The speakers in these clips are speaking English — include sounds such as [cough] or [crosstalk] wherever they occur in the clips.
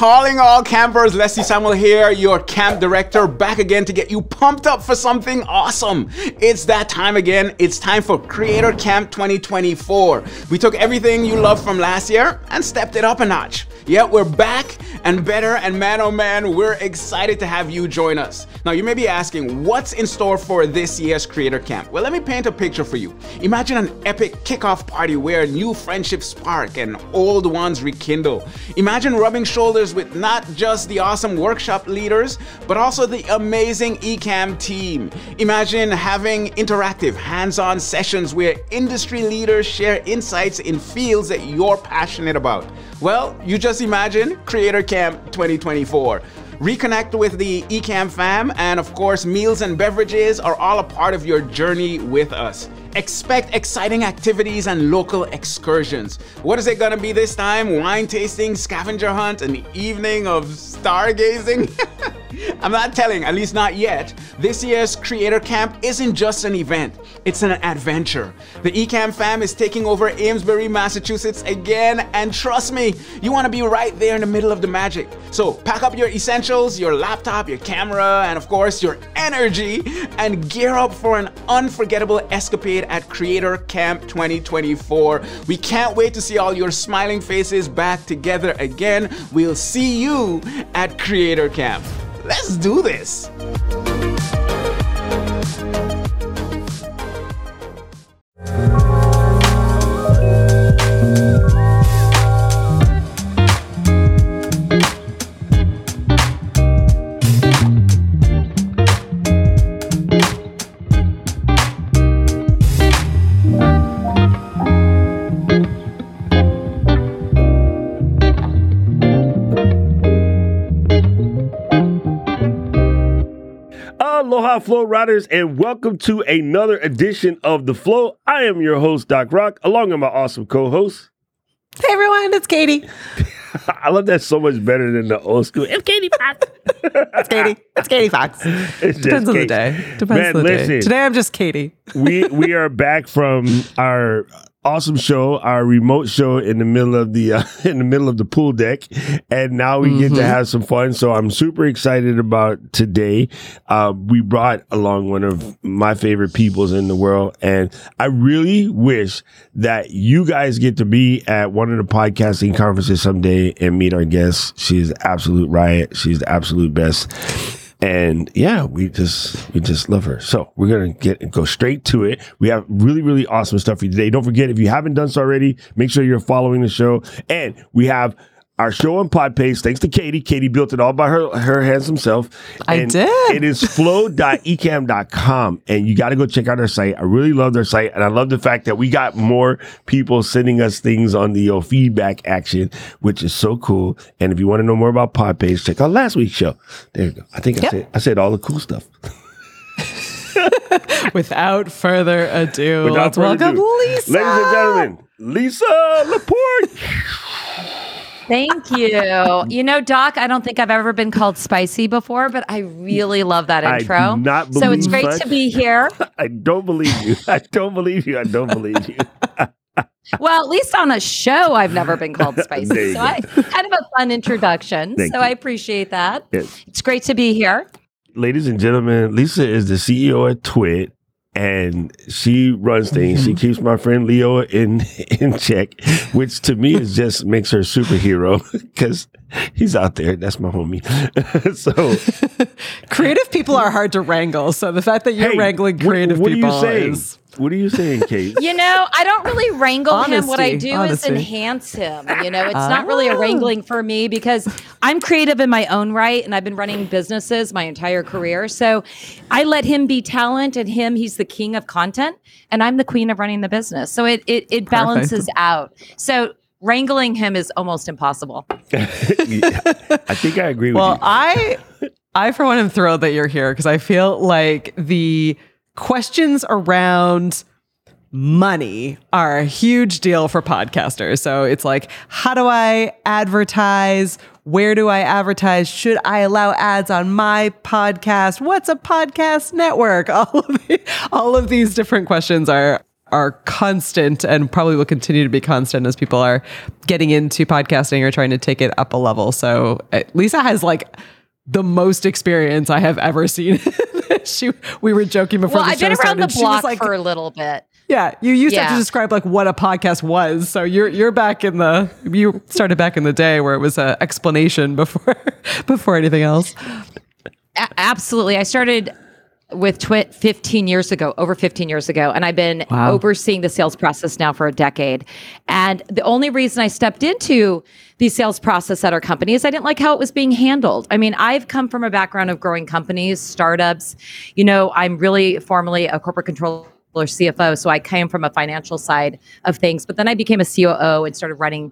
Calling all campers, Leslie Samuel here, your camp director, back again to get you pumped up for something awesome. It's that time again. It's time for Creator Camp 2024. We took everything you loved from last year and stepped it up a notch. Yeah, we're back and better, and man oh man, we're excited to have you join us. Now, you may be asking, what's in store for this year's Creator Camp? Well, let me paint a picture for you. Imagine an epic kickoff party where new friendships spark and old ones rekindle. Imagine rubbing shoulders with not just the awesome workshop leaders, but also the amazing Ecamm team. Imagine having interactive, hands on sessions where industry leaders share insights in fields that you're passionate about. Well, you just imagine Creator Camp 2024. Reconnect with the Ecamm fam, and of course, meals and beverages are all a part of your journey with us. Expect exciting activities and local excursions. What is it gonna be this time? Wine tasting, scavenger hunt, an evening of stargazing? [laughs] I'm not telling, at least not yet. This year's Creator Camp isn't just an event, it's an adventure. The Ecamm fam is taking over Amesbury, Massachusetts again, and trust me, you wanna be right there in the middle of the magic. So pack up your essentials, your laptop, your camera, and of course, your energy, and gear up for an unforgettable escapade at Creator Camp 2024. We can't wait to see all your smiling faces back together again. We'll see you at Creator Camp. Let's do this. Aloha, Flow Riders, and welcome to another edition of The Flow. I am your host, Doc Rock, along with my awesome co host. Hey everyone, it's Katie. [laughs] I love that so much better than the old school. It's Katie Fox. [laughs] It's Katie. It's Katie Fox. [laughs] It's just Depends on the day. Depends Man, on the listen. day. Today I'm just Katie. we we are back from our awesome show, our remote show in the middle of the uh, [laughs] in the middle of the pool deck, and now we get to have some fun. So I'm super excited about today. Uh, we brought along one of my favorite peoples in the world, and I really wish that you guys get to be at one of the podcasting conferences someday and meet our guest. She's absolute riot. She's the absolute best. And yeah, we just we just love her. So we're gonna get go straight to it. We have really really awesome stuff for you today. Don't forget if you haven't done so already, make sure you're following the show. And we have our show on Podpage. Thanks to Katie. Katie built it all by her her handsome self. I And did. It is flow.ecamm.com. And you got to go check out our site. I really love their site. And I love the fact that we got more people sending us things on the uh, feedback action, which is so cool. And if you want to know more about Podpage, check out last week's show. There you go. I think I said I said all the cool stuff. [laughs] Without further ado, Without let's further welcome ado, Lisa. Ladies and gentlemen, Lisa Laporte. Thank you. You know, Doc, I don't think I've ever been called spicy before, but I really love that I do intro. not so it's great such. to be here. [laughs] I don't believe you. I don't believe you. I don't believe you. Well, at least on a show, I've never been called [laughs] spicy. So go. I kind of a fun introduction. Thank so you. I appreciate that. Yes. It's great to be here. ladies and gentlemen, Lisa is the CEO at TWiT, and she runs things. She mm-hmm. keeps my friend Leo in [laughs] in check, which to me is just makes her a superhero [laughs] because he's out there. That's my homie. [laughs] so Creative people are hard to wrangle, so the fact that you're hey, wrangling what- creative what, people are you saying? is What are you saying, [laughs] Kate? You know, I don't really wrangle him. What I do honesty. is enhance him. You know, it's not really a Oh. wrangling for me because I'm creative in my own right and I've been running businesses my entire career. So I let him be talent and him, he's the king of content and I'm the queen of running the business. So it it, it balances out. So wrangling him is almost impossible. [laughs] [laughs] I think I agree with you. Well. I, I for one am thrilled that you're here because I feel like the questions around money are a huge deal for podcasters. So it's like, how do I advertise? Where do I advertise? Should I allow ads on my podcast? What's a podcast network? [laughs] All of the, all of these different questions are are constant and probably will continue to be constant as people are getting into podcasting or trying to take it up a level. So Lisa has like the most experience I have ever seen. [laughs] she, we were joking before Well, the I've been around started. the block like, for a little bit. yeah, you used to have Yeah. to describe like what a podcast was. So you're you're back in the you started back in the day where it was an explanation before [laughs] before anything else. A- absolutely. I started with TWiT 15 years ago, over 15 years ago, and I've been Wow. overseeing the sales process now for a decade. And the only reason I stepped into the sales process at our company is I didn't like how it was being handled. I mean, I've come from a background of growing companies, startups. You know, I'm really formally a corporate controller. CFO, so I came from a financial side of things, but then I became a COO and started running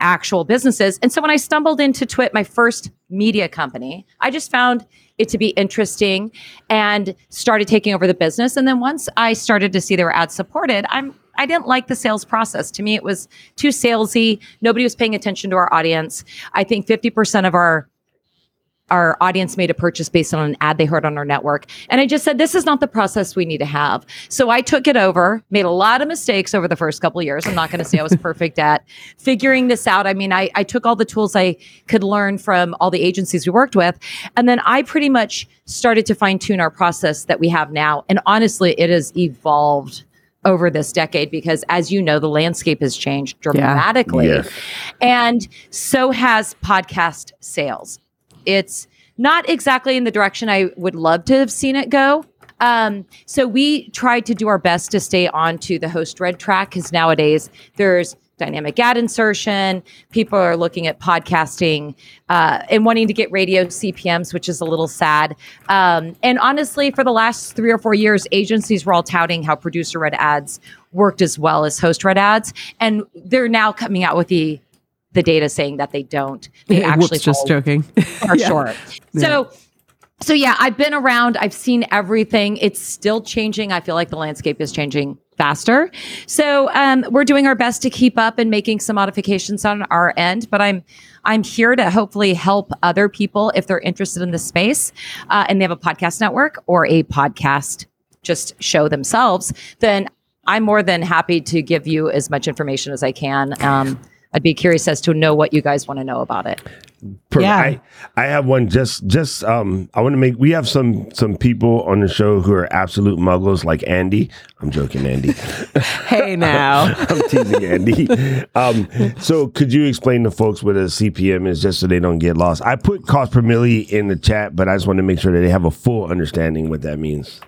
actual businesses. And so when I stumbled into TWiT, my first media company, I just found it to be interesting and started taking over the business. And then once I started to see they were ad supported, I'm I didn't like the sales process. To me, it was too salesy. Nobody was paying attention to our audience. I think 50% of our our audience made a purchase based on an ad they heard on our network. And I just said, this is not the process we need to have. So I took it over, made a lot of mistakes over the first couple of years. I'm not going to say I was perfect at figuring this out. I mean, I, I took all the tools I could learn from all the agencies we worked with. And then I pretty much started to fine tune our process that we have now. And honestly, it has evolved over this decade because as you know the landscape has changed dramatically Yes. and so has podcast sales it's not exactly in the direction I would love to have seen it go. Um, so we tried to do our best to stay on to the host read track because nowadays there's dynamic ad insertion. People are looking at podcasting uh, and wanting to get radio CPMs, which is a little sad. Um, and honestly, for the last three or four years, agencies were all touting how producer read ads worked as well as host read ads, and they're now coming out with the the data saying that they don't. They Whoops, actually just fall joking. [laughs] are short. So so yeah, I've been around, I've seen everything. It's still changing. I feel like the landscape is changing faster. So um, we're doing our best to keep up and making some modifications on our end, but I'm I'm here to hopefully help other people if they're interested in the space uh, and they have a podcast network or a podcast just show themselves, then I'm more than happy to give you as much information as I can. Um, I'd be curious as to know what you guys want to know about it. Per- Yeah. I, I have one just just um I want to make we have some some people on the show who are absolute muggles like Andy. I'm joking, Andy. [laughs] hey now. [laughs] I'm teasing Andy. Um, so could you explain to folks what a CPM is just so they don't get lost? I put cost per mille in the chat, but I just want to make sure that they have a full understanding what that means.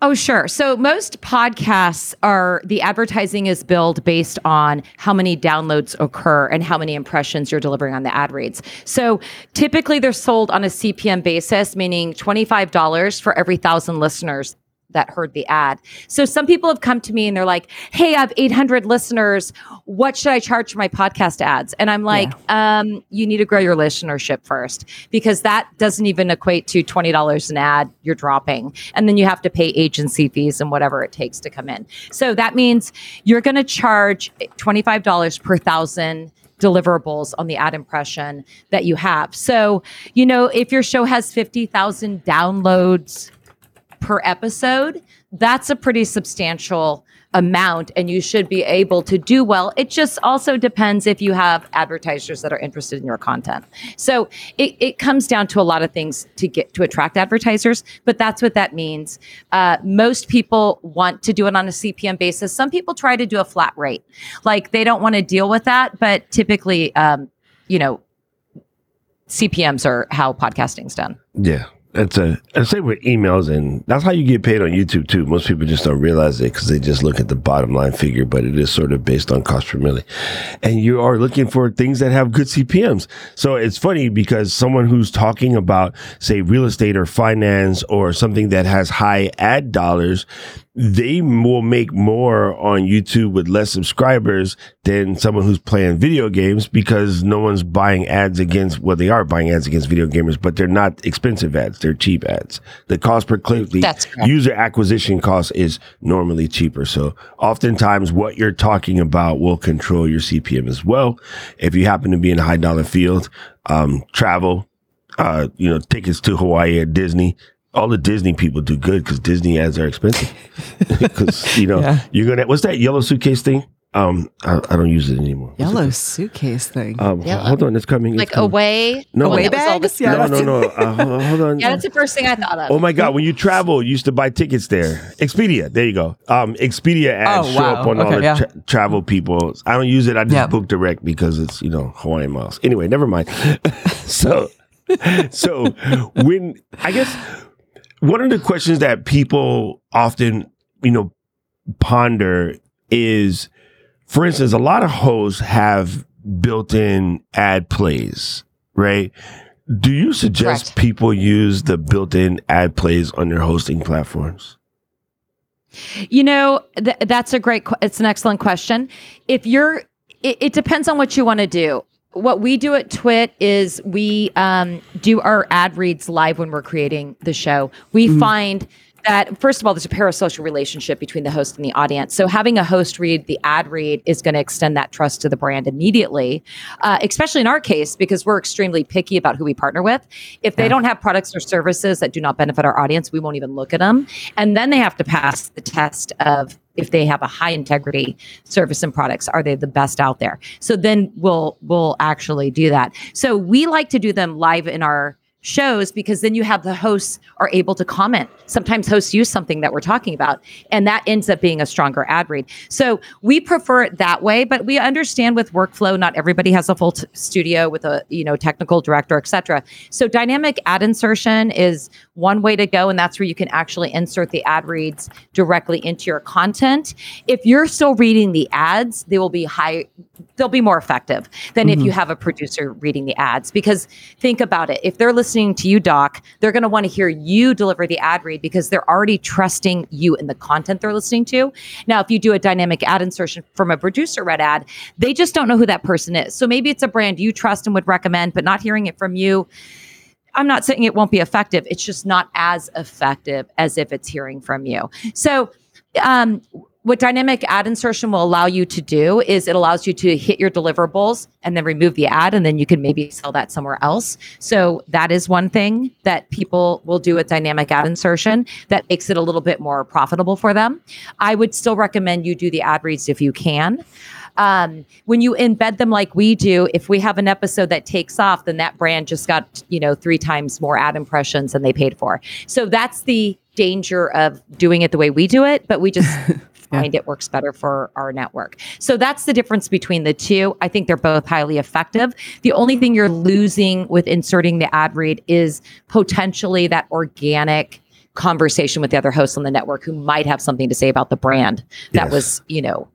Oh, sure. So most podcasts are the advertising is billed based on how many downloads occur and how many impressions you're delivering on the ad reads. So typically they're sold on a CPM basis, meaning $25 for every thousand listeners that heard the ad. So some people have come to me and they're like, "Hey, I have 800 listeners. What should I charge for my podcast ads?" And I'm like, um, "You need to grow your listenership first because that doesn't even equate to $20 an ad you're dropping. And then you have to pay agency fees and whatever it takes to come in. So that means you're going to charge $25 per thousand deliverables on the ad impression that you have. So, you know, if your show has 50,000 downloads per episode, that's a pretty substantial amount and you should be able to do well. It just also depends if you have advertisers that are interested in your content. So it, it comes down to a lot of things to get to attract advertisers, but that's what that means. Uh, most people want to do it on a CPM basis. Some people try to do a flat rate. Like they don't want to deal with that, but typically, um, you know, CPMs are how podcasting's done. Yeah. It's a I say with emails and that's how you get paid on YouTube too. Most people just don't realize it because they just look at the bottom line figure, but it is sort of based on cost per mille. And you are looking for things that have good CPMs. So it's funny because someone who's talking about say real estate or finance or something that has high ad dollars, they will make more on YouTube with less subscribers than someone who's playing video games because no one's buying ads against well they are buying ads against video gamers but they're not expensive ads they're cheap ads. The cost per click the That's correct. user acquisition cost is normally cheaper. So oftentimes what you're talking about will control your CPM as well. If you happen to be in a high dollar field um, travel uh, you know tickets to Hawaii at Disney all the Disney people do good because Disney ads are expensive. [laughs] Because you know Yeah. you're gonna what's that yellow suitcase thing? Um, I, I don't use it anymore. What's it Yellow suitcase thing. Um, Yellow. hold on, it's coming. It's Like coming. away. No. the one Away that was all bags? the- Yeah, No, no, no. Uh, hold, hold on. [laughs] Yeah, that's the first thing I thought of. Oh my God! When you travel, you used to buy tickets there. Expedia, there you go. Um, Expedia ads Oh, show wow. up on all the yeah. tra- travel people. I don't use it. I just Yep. book direct because it's you know Hawaiian miles. Anyway, never mind. [laughs] so, so when I guess one of the questions that people often you know ponder is, for instance, a lot of hosts have built-in ad plays, right? Do you suggest Correct. people use the built-in ad plays on their hosting platforms? You know, th- that's a great. que- It's an excellent question. If you're, it, it depends on what you want to do. What we do at TWiT is we um, do our ad reads live when we're creating the show. We find that first of all, there's a parasocial relationship between the host and the audience. So having a host read the ad read is going to extend that trust to the brand immediately, uh, especially in our case because we're extremely picky about who we partner with. If they don't have products or services that do not benefit our audience, we won't even look at them. And then they have to pass the test of if they have a high integrity service and products are they the best out there? So then we'll we'll actually do that. So we like to do them live in our shows because then you have the hosts are able to comment. Sometimes hosts use something that we're talking about and that ends up being a stronger ad read. So we prefer it that way but we understand with workflow not everybody has a full t- studio with a you know technical director etc so dynamic ad insertion is one way to go and that's where you can actually insert the ad reads directly into your content. If you're still reading the ads they will be high they'll be more effective than if mm-hmm. you have a producer reading the ads because think about it. If they're listening to you doc they're going to want to hear you deliver the ad read because they're already trusting you in the content they're listening to now if you do a dynamic ad insertion from a producer read ad they just don't know who that person is so maybe it's a brand you trust and would recommend but not hearing it from you I'm not saying it won't be effective. It's just not as effective as if it's hearing from you. So, um, what dynamic ad insertion will allow you to do is it allows you to hit your deliverables and then remove the ad, and then you can maybe sell that somewhere else. So, that is one thing that people will do with dynamic ad insertion that makes it a little bit more profitable for them. I would still recommend you do the ad reads if you can um, when you embed them like we do, if we have an episode that takes off, then that brand just got, you know, three times more ad impressions than they paid for. So that's the danger of doing it the way we do it, but we just [laughs] find it works better for our network. So that's the difference between the two. I think they're both highly effective. The only thing you're losing with inserting the ad read is potentially that organic conversation with the other hosts on the network who might have something to say about the brand that Yes. was, you know,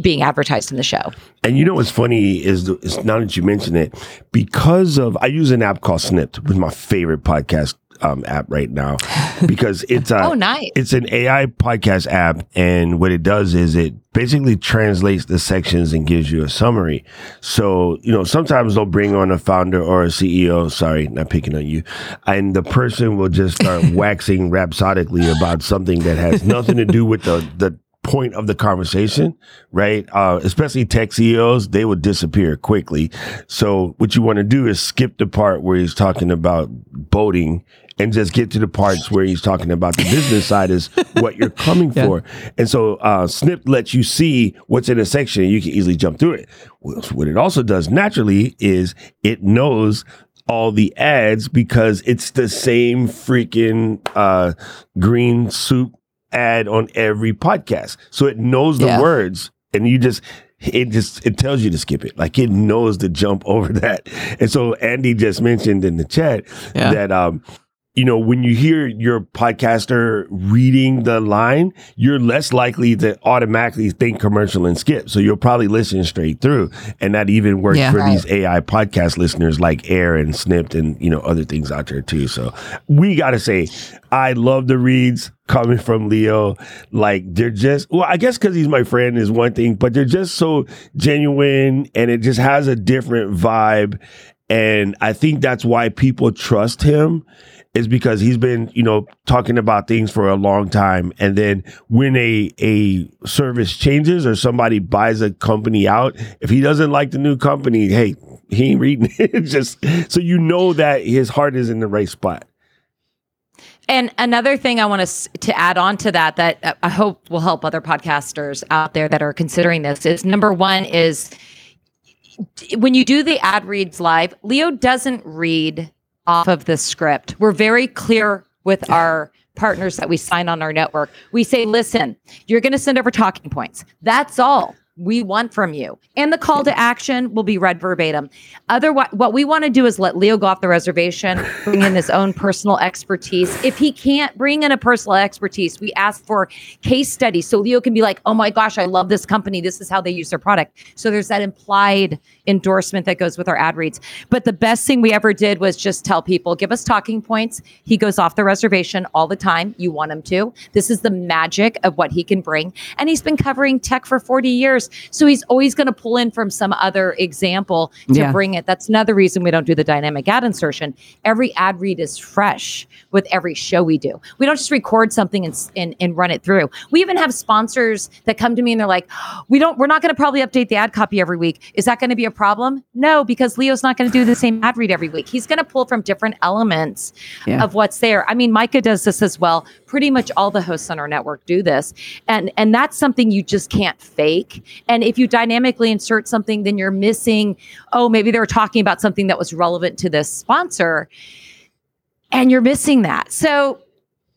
being advertised in the show. And you know what's funny is, the, is now that you mention it, because of I use an app called Snipd, which is my favorite podcast um, app right now, [laughs] because it's a Oh, nice. it's an AI podcast app, and what it does is it basically translates the sections and gives you a summary. So you know sometimes they'll bring on a founder or a CEO. Sorry, not picking on you, and the person will just start [laughs] waxing rhapsodically about something that has nothing to do with the the point of the conversation, right? Uh, especially tech CEOs, they would disappear quickly. So what you want to do is skip the part where he's talking about boating and just get to the parts where he's talking about the business side is what you're coming for. And so uh, Snip lets you see what's in a section and you can easily jump through it. What it also does naturally is it knows all the ads because it's the same freaking uh, green soup ad on every podcast. So it knows the Yeah. words and you just it just it tells you to skip it. Like it knows to jump [laughs] over that. And so Andy just mentioned in the chat Yeah. that um you know, when you hear your podcaster reading the line, you're less likely to automatically think commercial and skip. So you'll probably listen straight through. And that even works Yeah. for Right. these AI podcast listeners like Air and Snipd and, you know, other things out there too. So we got to say, I love the reads coming from Leo. Like they're just, well, I guess because he's my friend is one thing, but they're just so genuine and it just has a different vibe. And I think that's why people trust him is because he's been, you know, talking about things for a long time. And then when a a service changes or somebody buys a company out, if he doesn't like the new company, hey, he ain't reading it. [laughs] Just so you know that his heart is in the right spot. And another thing I want to to add on to that that uh, I hope will help other podcasters out there that are considering this is number one is when you do the ad reads live, Leo doesn't read off of the script. We're very clear with our partners that we sign on our network. We say, listen, you're going to send over talking points. That's all we want from you. And the call to action will be read verbatim. Otherwise, what we want to do is let Leo go off the reservation, bring in his own personal expertise. If he can't bring in a personal expertise, we ask for case studies so Leo can be like, oh my gosh, I love this company. This is how they use their product. So there's that implied endorsement that goes with our ad reads. But the best thing we ever did was just tell people, give us talking points. He goes off the reservation all the time. You want him to. This is the magic of what he can bring. And he's been covering tech for 40 years. So he's always going to pull in from some other example to Yeah. bring it. That's another reason we don't do the dynamic ad insertion. Every ad read is fresh with every show we do. We don't just record something and, and, and run it through. We even have sponsors that come to me and they're like, we don't, we're not going to probably update the ad copy every week. Is that going to be a problem? No, because Leo's not going to do the same ad read every week. He's going to pull from different elements Yeah. of what's there. I mean, Micah does this as well. Pretty much all the hosts on our network do this. And and that's something you just can't fake. And if you dynamically insert something, then you're missing, oh, maybe they were talking about something that was relevant to this sponsor. And you're missing that. So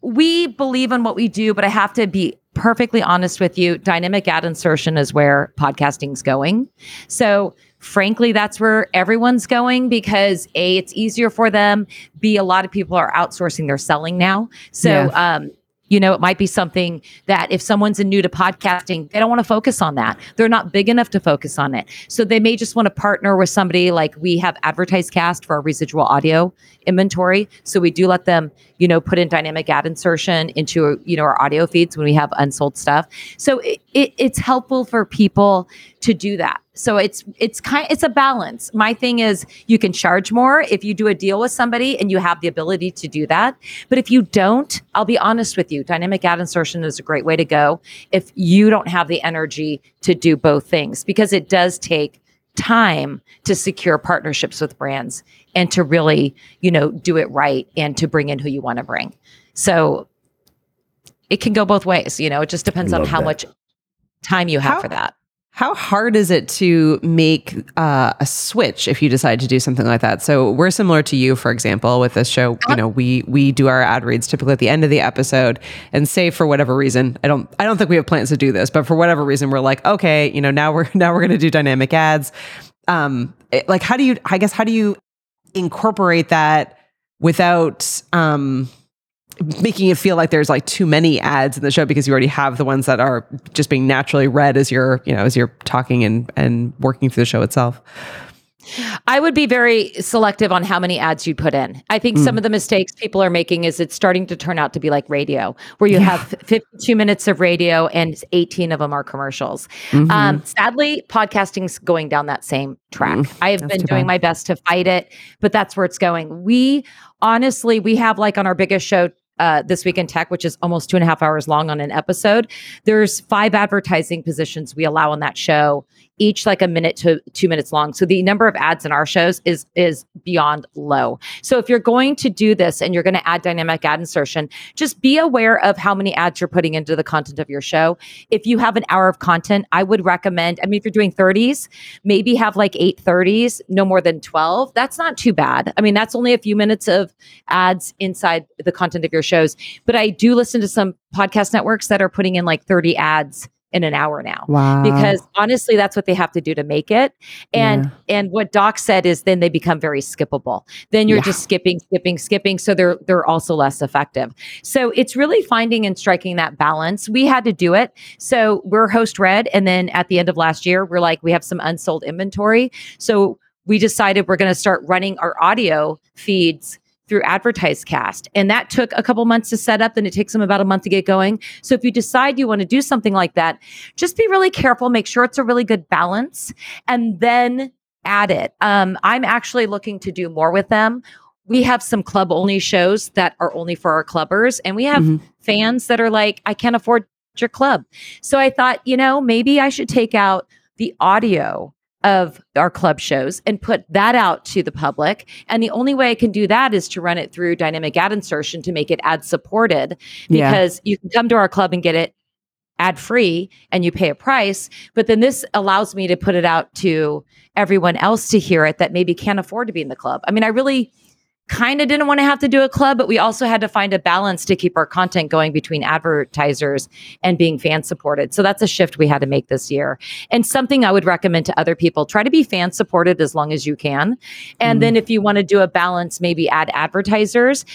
we believe in what we do, but I have to be perfectly honest with you. Dynamic ad insertion is where podcasting's going. So frankly, that's where everyone's going because A, it's easier for them. B, a lot of people are outsourcing their selling now. So um you know, it might be something that if someone's new to podcasting, they don't want to focus on that. They're not big enough to focus on it. So they may just want to partner with somebody like we have AdvertiseCast for our residual audio inventory. So we do let them, you know, put in dynamic ad insertion into, you know, our audio feeds when we have unsold stuff. So it, it, it's helpful for people to do that. So it's it's kind it's a balance. My thing is you can charge more if you do a deal with somebody and you have the ability to do that. But if you don't, I'll be honest with you, dynamic ad insertion is a great way to go if you don't have the energy to do both things because it does take time to secure partnerships with brands and to really, you know, do it right and to bring in who you want to bring. So it can go both ways, you know, it just depends on how that. much time you have How- for that. How hard is it to make uh, a switch if you decide to do something like that? So we're similar to you, for example, with this show. You know, we we do our ad reads typically at the end of the episode, and say for whatever reason, I don't I don't think we have plans to do this, but for whatever reason, we're like, okay, you know, now we're [laughs] now we're going to do dynamic ads. Um, it- like, how do you? I guess how do you incorporate that without um making it feel like there's like too many ads in the show because you already have the ones that are just being naturally read as you're you know as you're talking and and working through the show itself I would be very selective on how many ads you put in. I think some mm. of the mistakes people are making is it's starting to turn out to be like radio, where you have 52 minutes of radio and 18 of them are commercials. Mm-hmm. Um, sadly, podcasting's going down that same track. Mm, I have been doing bad. my best to fight it, but that's where it's going. We honestly, we have like on our biggest show, uh, this week in tech, which is almost two and a half hours long on an episode. There's five advertising positions we allow on that show, each like a minute to two minutes long. So the number of ads in our shows is is beyond low. So if you're going to do this and you're going to add dynamic ad insertion, just be aware of how many ads you're putting into the content of your show. If you have an hour of content, I would recommend. I mean, if you're doing 30s, maybe have like eight 30s, no more than 12. That's not too bad. I mean, that's only a few minutes of ads inside the content of your shows. But I do listen to some podcast networks that are putting in like 30 ads in an hour now. Wow. Because honestly that's what they have to do to make it. And and what doc said is then they become very skippable. Then you're Yeah. just skipping skipping skipping. So they're they're also less effective. So it's really finding and striking that balance. We had to do it. So we're host read and then at the end of last year we're like we have some unsold inventory. So we decided we're going to start running our audio feeds through AdvertiseCast. And that took a couple months to set up and it takes them about a month to get going. So if you decide you want to do something like that just be really careful make sure it's a really good balance and then add it. Um, i'm actually looking to do more with them. We have some club only shows that are only for our clubbers and we have Mhm. fans that are like i can't afford your club. So i thought you know maybe i should take out the audio of our club shows and put that out to the public. And the only way I can do that is to run it through dynamic ad insertion to make it ad supported Yeah. because you can come to our club and get it ad free and you pay a price. But then this allows me to put it out to everyone else to hear it that maybe can't afford to be in the club. I mean, I really kind of didn't want to have to do a club, but we also had to find a balance to keep our content going between advertisers and being fan supported. So that's a shift we had to make this year. And something I would recommend to other people try to be fan supported as long as you can. And mm-hmm. then if you want to do a balance, maybe add advertisers.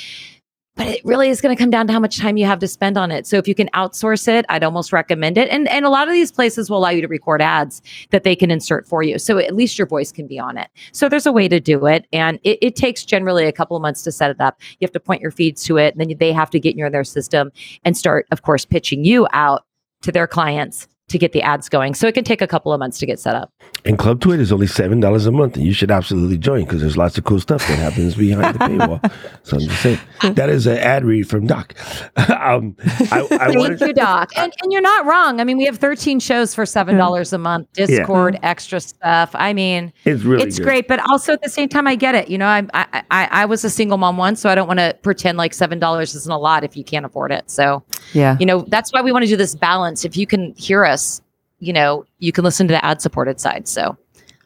But it really is going to come down to how much time you have to spend on it. So if you can outsource it, I'd almost recommend it. And and a lot of these places will allow you to record ads that they can insert for you. So at least your voice can be on it. So there's a way to do it. And it, it takes generally a couple of months to set it up. You have to point your feeds to it, and then they have to get in their system and start, of course, pitching you out to their clients to get the ads going. So it can take a couple of months to get set up. And Club TWiT is only seven dollars a month, and you should absolutely join because there's lots of cool stuff that happens behind the paywall. [laughs] So I'm just saying that is an ad read from Doc. [laughs] um, I, I Thank wanted, you, Doc. And, and you're not wrong. I mean, we have 13 shows for $7 a month, Discord, extra stuff. I mean, it's really it's good. great, but also at the same time, I get it. You know, I I I, I was a single mom once, so I don't want to pretend like seven dollars isn't a lot if you can't afford it. So, Yeah. you know, that's why we want to do this balance. If you can hear us, you know, you can listen to the ad supported side. So,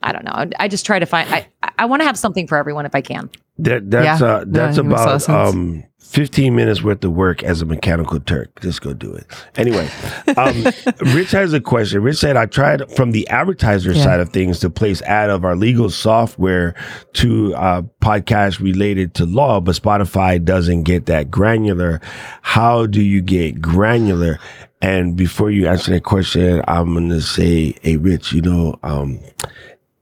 I don't know. I, I just try to find. I I want to have something for everyone if I can. That that's Yeah. uh, that's No, it makes a lot of about um, 15 minutes worth of work as a mechanical Turk. Just go do it. Anyway, um, [laughs] Rich has a question. Rich said, I tried from the advertiser Yeah. side of things to place ad of our legal software to uh, podcasts related to law, but Spotify doesn't get that granular. How do you get granular? And before you answer that question, I'm going to say, hey, Rich, you know, um,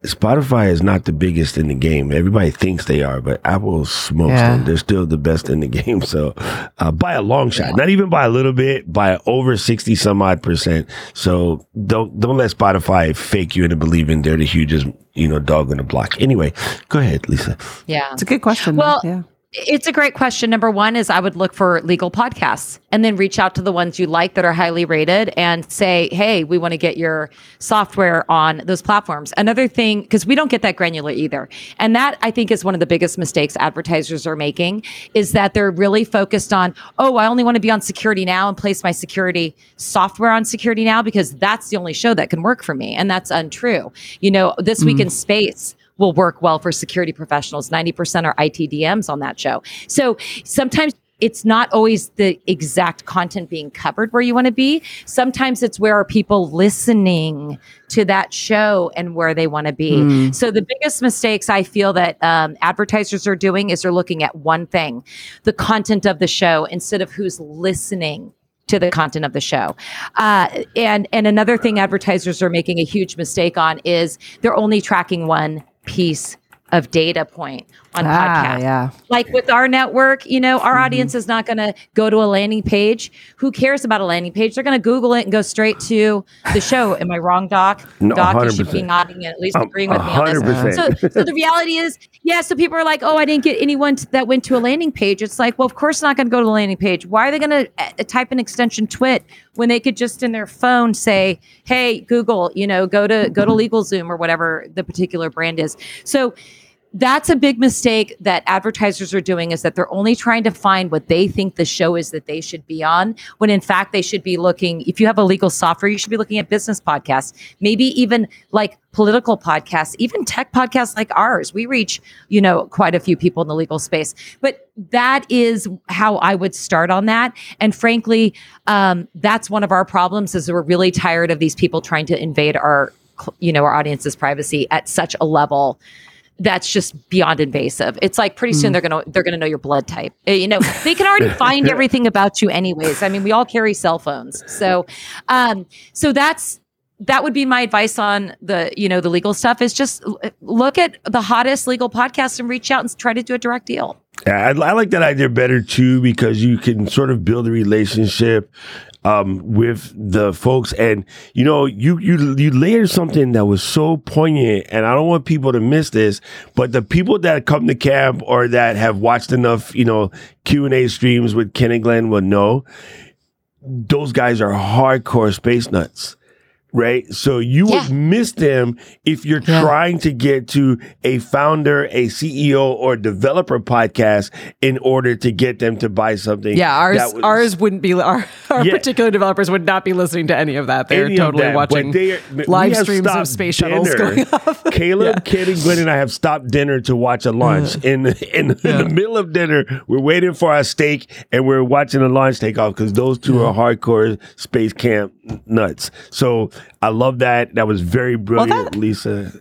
Spotify is not the biggest in the game. Everybody thinks they are, but Apple smokes Yeah. them. They're still the best in the [laughs] game. So, uh, by a long shot, not even by a little bit, by over sixty some odd percent. So don't don't let Spotify fake you into believing they're the hugest, you know, dog on the block. Anyway, go ahead, Lisa. Yeah. It's a good question. Well, yeah. It's a great question. Number one is I would look for legal podcasts and then reach out to the ones you like that are highly rated and say, hey, we want to get your software on those platforms. Another thing, because we don't get that granular either. And that I think is one of the biggest mistakes advertisers are making is that they're really focused on, oh, I only want to be on security now and place my security software on security now because that's the only show that can work for me. And that's untrue. You know, this week hmm. in space, will work well for security professionals. 90% are ITDMs on that show. So sometimes it's not always the exact content being covered where you want to be. Sometimes it's where are people listening to that show and where they want to be. So the biggest mistakes I feel that um, advertisers are doing is they're looking at one thing, the content of the show instead of who's listening to the content of the show. Uh, and and another thing advertisers are making a huge mistake on is they're only tracking one piece of data point on Ah, podcasts. yeah. Like with our network, you know, Mm-hmm. our audience is not going to go to a landing page. Who cares about a landing page? They're going to Google it and go straight to the show. Am I wrong, Doc? No, Doc, you should be nodding and at least Um, agreeing with me on this. So, so the reality is, yeah. So people are like, "Oh, I didn't get anyone t- that went to a landing page." It's like, well, of course, not going to go to the landing page. Why are they going to uh, type an extension twit when they could just in their phone say, "Hey, Google, you know, go to go to LegalZoom or whatever the particular brand is." So that's a big mistake that advertisers are doing is that they're only trying to find what they think the show is that they should be on when in fact they should be looking if you have a legal software you should be looking at business podcasts maybe even like political podcasts even tech podcasts like ours. We reach you know quite a few people in the legal space. But that is how i would start on that. And frankly um, that's one of our problems is we're really tired of these people trying to invade our you know our audience's privacy at such a level that's just beyond invasive. It's like pretty soon they're gonna they're gonna know your blood type. Uh, You know, they can already [laughs] find everything about you anyways. I mean, we all carry cell phones, so um, so that's that would be my advice on the you know the legal stuff is just l- look at the hottest legal podcast and reach out and try to do a direct deal. Yeah, I, I like that idea better too because you can sort of build a relationship um, with the folks, and you know, you you you layered something that was so poignant, and I don't want people to miss this. But the people that come to camp or that have watched enough, you know, Q and A streams with Ken and Glenn will know those guys are hardcore space nuts right? So you Yeah. would miss them if you're Yeah. trying to get to a founder, a CEO, or developer podcast in order to get them to buy something. Yeah, ours was- ours wouldn't be our, our Yeah. particular developers would not be listening to any of that. They're any totally that, watching they are- live streams of space shuttles going [laughs] off. Caleb, Ken, and Glenn and I have stopped dinner to watch a launch. in in, in the middle of dinner, we're waiting for our steak and we're watching the launch take off because those two are hardcore space camp nuts. So I love that. That was very brilliant, that- Lisa.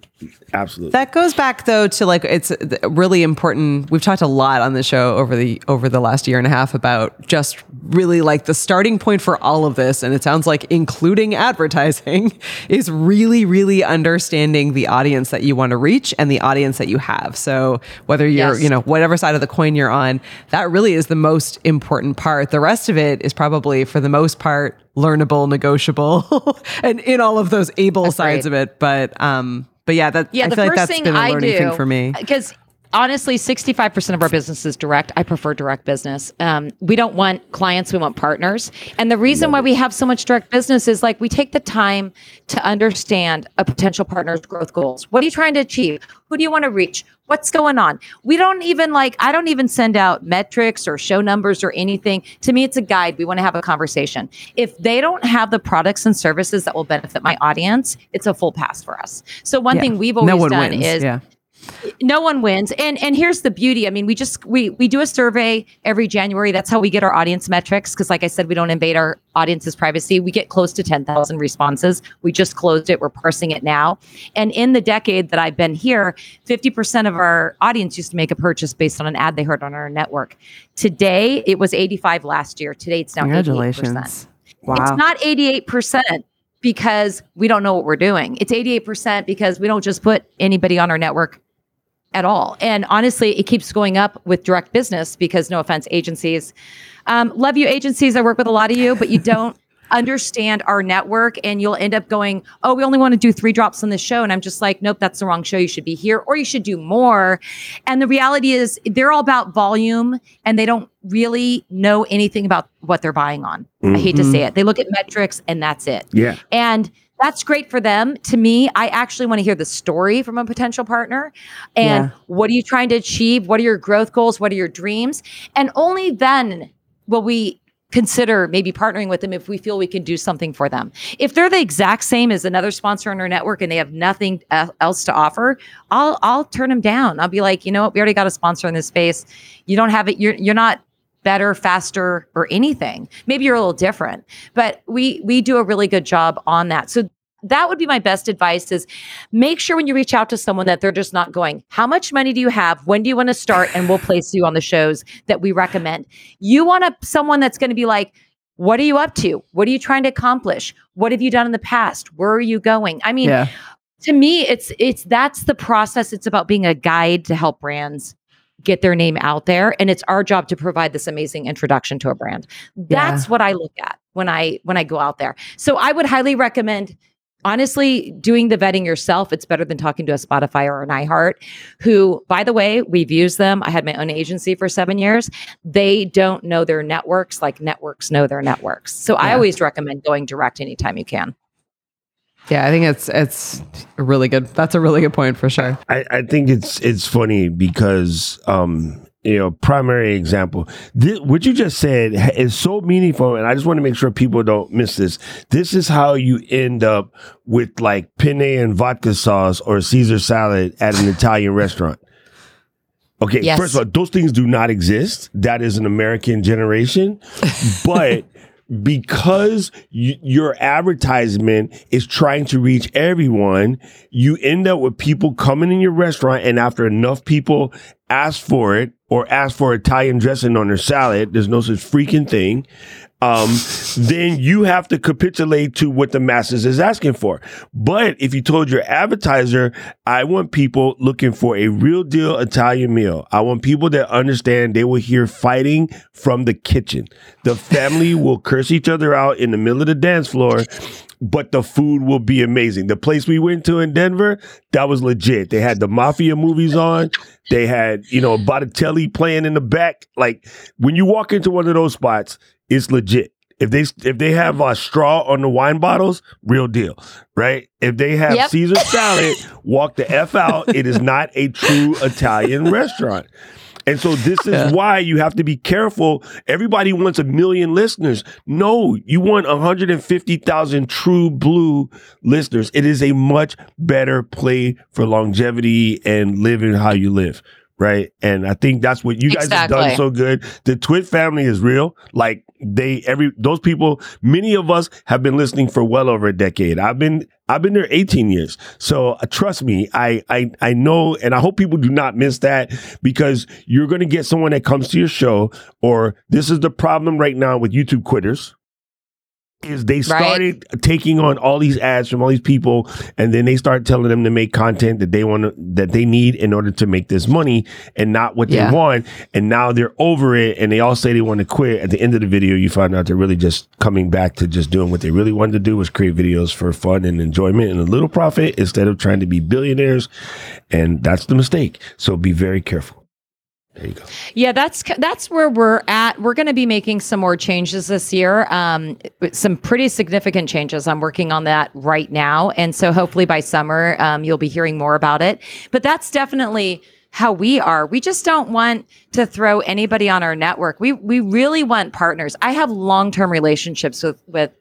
Absolutely. That goes back though to like it's really important. We've talked a lot on the show over the over the last year and a half about just really like the starting point for all of this and it sounds like including advertising [laughs] is really really understanding the audience that you want to reach and the audience that you have. So whether you're, Yes. you know, whatever side of the coin you're on, that really is the most important part. The rest of it is probably for the most part learnable, negotiable [laughs] and in all of those able sides Agreed. of it, but um but yeah, that Yeah, I the feel like first that's thing been a I learning do thing for me. because honestly, sixty-five percent of our business is direct. I prefer direct business. Um, we don't want clients; we want partners. And the reason why we have so much direct business is like we take the time to understand a potential partner's growth goals. What are you trying to achieve? Who do you want to reach? What's going on? We don't even like. I don't even send out metrics or show numbers or anything. To me, it's a guide. We want to have a conversation. If they don't have the products and services that will benefit my audience, it's a full pass for us. So one Yeah. thing we've always no one done wins. is yeah. No one wins. And and here's the beauty. I mean we just we we do a survey every january. That's how we get our audience metrics. Because like i said we don't invade our audience's privacy. We get close to 10000 responses. We just closed it. We're parsing it now. And in the decade that i've been here 50% of our audience used to make a purchase based on an ad they heard on our network. Today it was 85 last year. Today it's now 88%. Congratulations. Wow. It's not 88% because we don't know what we're doing. It's 88% because we don't just put anybody on our network at all. And honestly, it keeps going up with direct business because no offense, agencies. Um, love you, agencies. I work with a lot of you, but you [laughs] don't understand our network and you'll end up going, oh, we only want to do three drops on this show. And I'm just like, nope, that's the wrong show. You should be here or you should do more. And the reality is they're all about volume and they don't really know anything about what they're buying on. I hate to say it. They look at metrics and that's it. yeah. And that's great for them. To me, I actually want to hear the story from a potential partner. And Yeah. what are you trying to achieve? What are your growth goals? What are your dreams? And only then will we consider maybe partnering with them if we feel we can do something for them. If they're the exact same as another sponsor in our network and they have nothing else to offer, I'll I'll turn them down. I'll be like, you know what, we already got a sponsor in this space. You don't have it. You're you're not better, faster, or anything. Maybe you're a little different, but we we do a really good job on that. So that would be my best advice is make sure when you reach out to someone that they're just not going, how much money do you have? When do you want to start? And we'll place you on the shows that we recommend. You want a, someone that's going to be like, what are you up to? What are you trying to accomplish? What have you done in the past? Where are you going? I mean, Yeah. to me it's it's that's the process it's about being a guide to help brands get their name out there and it's our job to provide this amazing introduction to a brand. That's what i look at when i when i go out there. So i would highly recommend honestly doing the vetting yourself. It's better than talking to a spotify or an iheart who by the way we've used them. I had my own agency for seven years. They don't know their networks like networks know their networks. So i always recommend going direct anytime you can Yeah, I think it's it's a really good. That's a really good point for sure. I, I think it's it's funny because um you know primary example this, what you just said is so meaningful and i just want to make sure people don't miss this this is how you end up with like penne and vodka sauce or caesar salad at an italian restaurant okay Yes. first of all those things do not exist that is an american generation but because your advertisement is trying to reach everyone, you end up with people coming in your restaurant, and after enough people ask for it or ask for Italian dressing on their salad, there's no such freaking thing. Um, then you have to capitulate to what the masses is asking for. But if you told your advertiser, I want people looking for a real deal Italian meal. I want people that understand they will hear fighting from the kitchen. The family will curse each other out in the middle of the dance floor, but the food will be amazing. The place we went to in Denver, that was legit. They had the mafia movies on. They had, you know, Botticelli playing in the back. Like when you walk into one of those spots, it's legit. If they if they have a straw on the wine bottles, real deal, right? If they have Yep. Caesar salad, walk the f out. It is not a true Italian restaurant. And so this is Yeah. why you have to be careful. Everybody wants a million listeners. No, you want 150,000 true blue listeners. It is a much better play for longevity and living how you live. Right. And I think that's what you guys have done so good. The TWiT family is real. Like they every those people, many of us have been listening for well over a decade. I've been I've been there 18 years. So uh, trust me, I I I know and I hope people do not miss that because you're going to get someone that comes to your show or this is the problem right now with YouTube quitters is they started taking on all these ads from all these people and then they start telling them to make content that they want to that they need in order to make this money and not what Yeah. they want and now they're over it and they all say they want to quit. At the end of the video you find out they're really just coming back to just doing what they really wanted to do was create videos for fun and enjoyment and a little profit instead of trying to be billionaires and that's the mistake. So be very careful there you go Yeah, that's that's where we're at. We're going to be making some more changes this year. Um, some pretty significant changes. I'm working on that right now, and so hopefully by summer, um, you'll be hearing more about it. But that's definitely how we are. We just don't want to throw anybody on our network. We we really want partners. I have long term relationships with with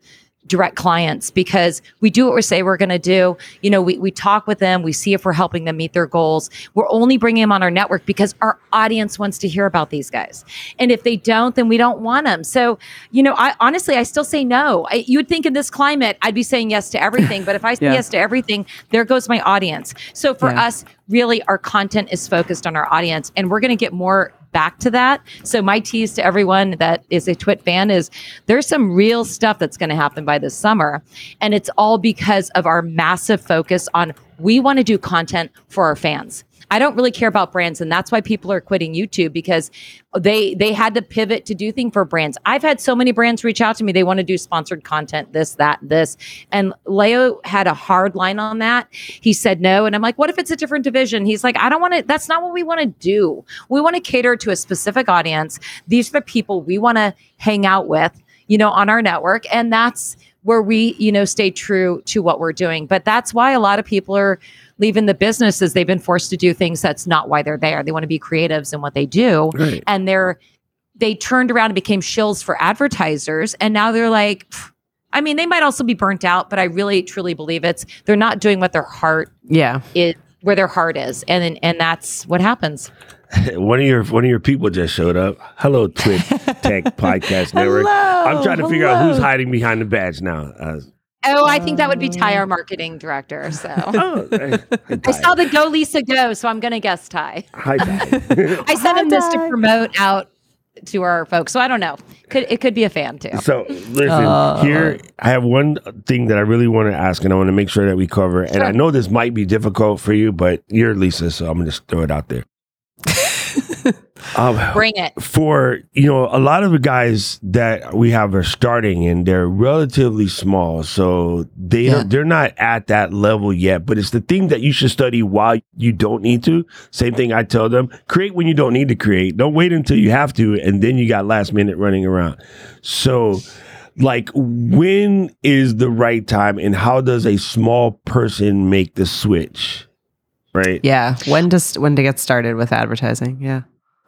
direct clients because we do what we say we're going to do. You know, we, we talk with them, we see if we're helping them meet their goals. We're only bringing them on our network because our audience wants to hear about these guys. And if they don't, then we don't want them. So, you know, I honestly, I still say no. I, you would think in this climate, I'd be saying yes to everything. But if I [laughs] say Yeah. yes to everything, there goes my audience. So for Yeah. us, really, our content is focused on our audience. And we're going to get more back to that. So my tease to everyone that is a TWiT fan is there's some real stuff that's going to happen by this summer. And it's all because of our massive focus on we want to do content for our fans. I don't really care about brands, and that's why people are quitting YouTube because they they had to pivot to do things for brands. I've had so many brands reach out to me; they want to do sponsored content, this, that, this, and Leo had a hard line on that. He said no, and I'm like, what if it's a different division? He's like, I don't want to. That's not what we want to do. We want to cater to a specific audience. These are the people we want to hang out with, you know, on our network, and that's where we, you know, stay true to what we're doing. But that's why a lot of people are leaving the business is they've been forced to do things that's not why they're there. They want to be creatives in what they do. Right. And they're they turned around and became shills for advertisers. And now they're like, I mean, they might also be burnt out, but I really truly believe it's they're not doing what their heart Yeah. is where their heart is. And and that's what happens. [laughs] one of your one of your people just showed up. Hello, Twitch Tech [laughs] Podcast Network. I'm trying to figure out who's hiding behind the badge now. Uh, Oh, I think that would be Ty, our marketing director. So [laughs] oh, hey, hi, I saw the Go Lisa Go, so I'm gonna guess Ty. Hi, Ty. [laughs] I sent him this to promote out to our folks. So I don't know. Could it could be a fan too. So listen, Uh, here I have one thing that I really want to ask, and I want to make sure that we cover. And I know this might be difficult for you, but you're Lisa, so I'm gonna just throw it out there. [laughs] um, Bring it. for you know a lot of the guys that we have are starting and they're relatively small so they Yeah. don't, they're not at that level yet but it's the thing that you should study while you don't need to same thing i tell them create when you don't need to create don't wait until you have to and then you got last minute running around so like when is the right time and how does a small person make the switch right Yeah. When to when to get started with advertising? Yeah.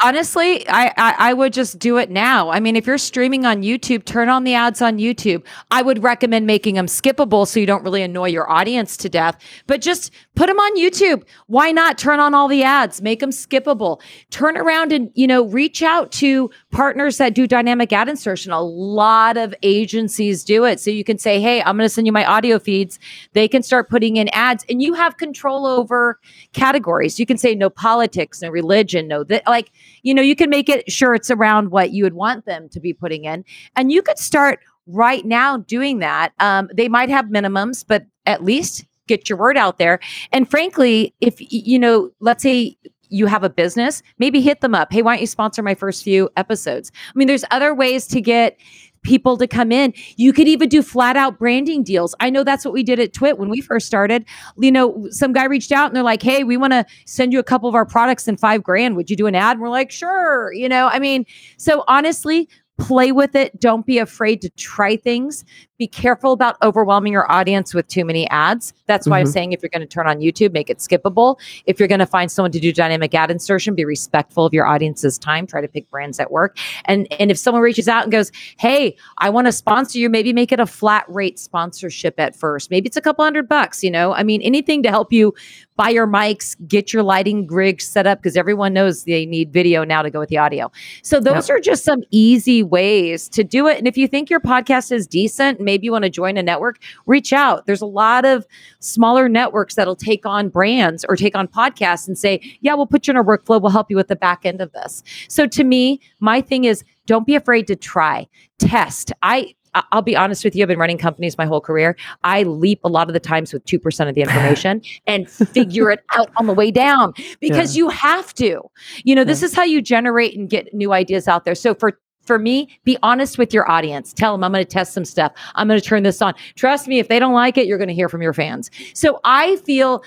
Honestly, I, I I would just do it now. I mean, if you're streaming on YouTube, turn on the ads on YouTube. I would recommend making them skippable so you don't really annoy your audience to death. But just put them on YouTube. Why not turn on all the ads? Make them skippable. Turn around and you know reach out to partners that do dynamic ad insertion. A lot of agencies do it, so you can say, "Hey, I'm going to send you my audio feeds." They can start putting in ads, and you have control over categories. You can say no politics, no religion, no that like you know, you can make it sure it's around what you would want them to be putting in. And you could start right now doing that. Um, they might have minimums, but at least get your word out there. And frankly, if you know, let's say you have a business, maybe hit them up. Hey, why don't you sponsor my first few episodes? I mean, there's other ways to get people to come in. You could even do flat out branding deals. I know that's what we did at TWiT when we first started. You know, some guy reached out and they're like, "Hey, we want to send you a couple of our products in 5 grand. Would you do an ad?" And we're like, "Sure." You know, I mean, so honestly, play with it. Don't be afraid to try things. Be careful about overwhelming your audience with too many ads. That's why I'm Mhm. saying if you're going to turn on YouTube, make it skippable. If you're going to find someone to do dynamic ad insertion, be respectful of your audience's time. Try to pick brands that work. And and if someone reaches out and goes, "Hey, I want to sponsor you," maybe make it a flat rate sponsorship at first. Maybe it's a couple hundred bucks. You know, I mean, anything to help you buy your mics, get your lighting rig set up because everyone knows they need video now to go with the audio. So those are just some easy ways to do it. And if you think your podcast is decent, maybe you want to join a network, reach out. There's a lot of smaller networks that'll take on brands or take on podcasts and say, "Yeah, we'll put you in our workflow. We'll help you with the back end of this." So to me, my thing is don't be afraid to try, test. I I'll be honest with you. I've been running companies my whole career. I leap a lot of the times with 2% of the information [laughs] and figure it out on the way down because you have to. You know, this is how you generate and get new ideas out there. So for for me, be honest with your audience. Tell them I'm going to test some stuff. I'm going to turn this on. Trust me, if they don't like it, you're going to hear from your fans. So I feel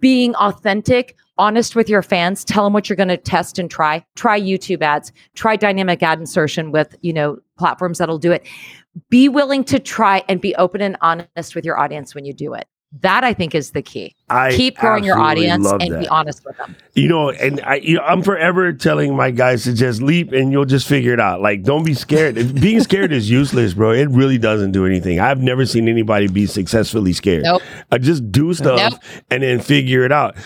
being authentic, honest with your fans, tell them what you're going to test and try. Try YouTube ads, try dynamic ad insertion with, you know, platforms that'll do it. Be willing to try and be open and honest with your audience when you do it. That I think is the key. I Keep growing your audience and that. be honest with them. You know, and I, you know, I'm forever telling my guys to just leap and you'll just figure it out. Like, don't be scared. [laughs] Being scared is useless, bro. It really doesn't do anything. I've never seen anybody be successfully scared. Nope. I just do stuff Nope. and then figure it out.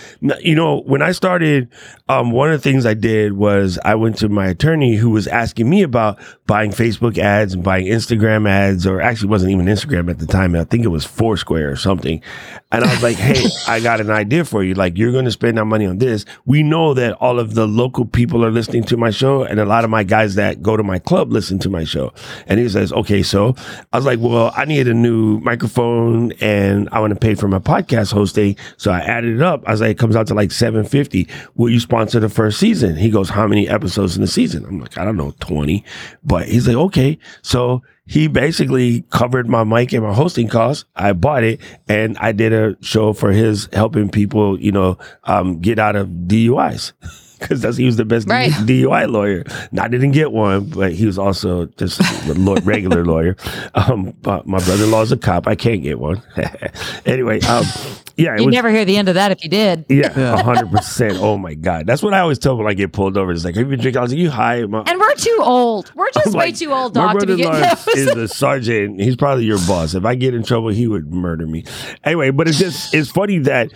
You know, when I started, um, one of the things I did was I went to my attorney who was asking me about buying Facebook ads and buying Instagram ads, or actually wasn't even Instagram at the time. I think it was Foursquare or something. And I was like, hey, I got an idea for you. Like, you're going to spend that money on this. We know that all of the local people are listening to my show, and a lot of my guys that go to my club listen to my show. And he says, okay, so I was like, well, I need a new microphone and I want to pay for my podcast hosting. So I added it up. I was like, it comes out to like 750. Will you sponsor the first season? He goes, how many episodes in the season? I'm like, I don't know, 20. But he's like, okay. So he basically covered my mic and my hosting costs. I bought it and I did a show for his helping people, you know, um, get out of DUIs. [laughs] Because that's he was the best Right. DUI lawyer. And I didn't get one, but he was also just a [laughs] regular lawyer. Um, but my brother-in-law is a cop. I can't get one. [laughs] anyway, um, yeah, You'd was, never hear the end of that if you did. yeah, [laughs] a hundred percent. Oh my god, that's what I always tell when I get pulled over. It's like, have you been drinking? I was like, you high? My- And we're too old. We're just I'm way like, too old, My Doc, to be brother-in-law is the sergeant. He's probably your boss. If I get in trouble, he would murder me. Anyway, but it's just it's funny that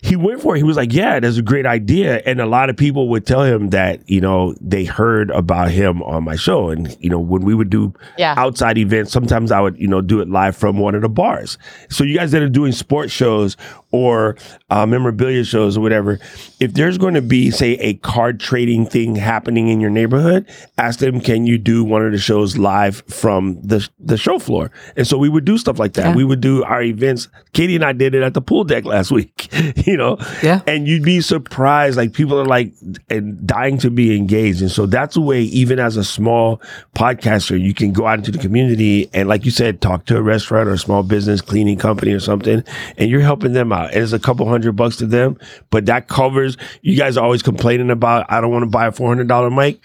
he went for it. He was like, "Yeah, that's a great idea," and a lot of people would tell him that you know they heard about him on my show, and you know when we would do Yeah. outside events, sometimes I would you know do it live from one of the bars. So you guys that are doing sports shows or uh, memorabilia shows or whatever, if there's going to be say a card trading thing happening in your neighborhood, ask them, can you do one of the shows live from the the show floor? And so we would do stuff like that. Yeah. We would do our events. Katie and I did it at the pool deck last [laughs] week. you know, Yeah. and you'd be surprised. Like people are like and dying to be engaged, and so that's a way. Even as a small podcaster, you can go out into the community and, like you said, talk to a restaurant or a small business cleaning company or something, and you're helping them out. And it's a couple hundred bucks to them, but that covers. You guys are always complaining about. I don't want to buy a four hundred dollar mic.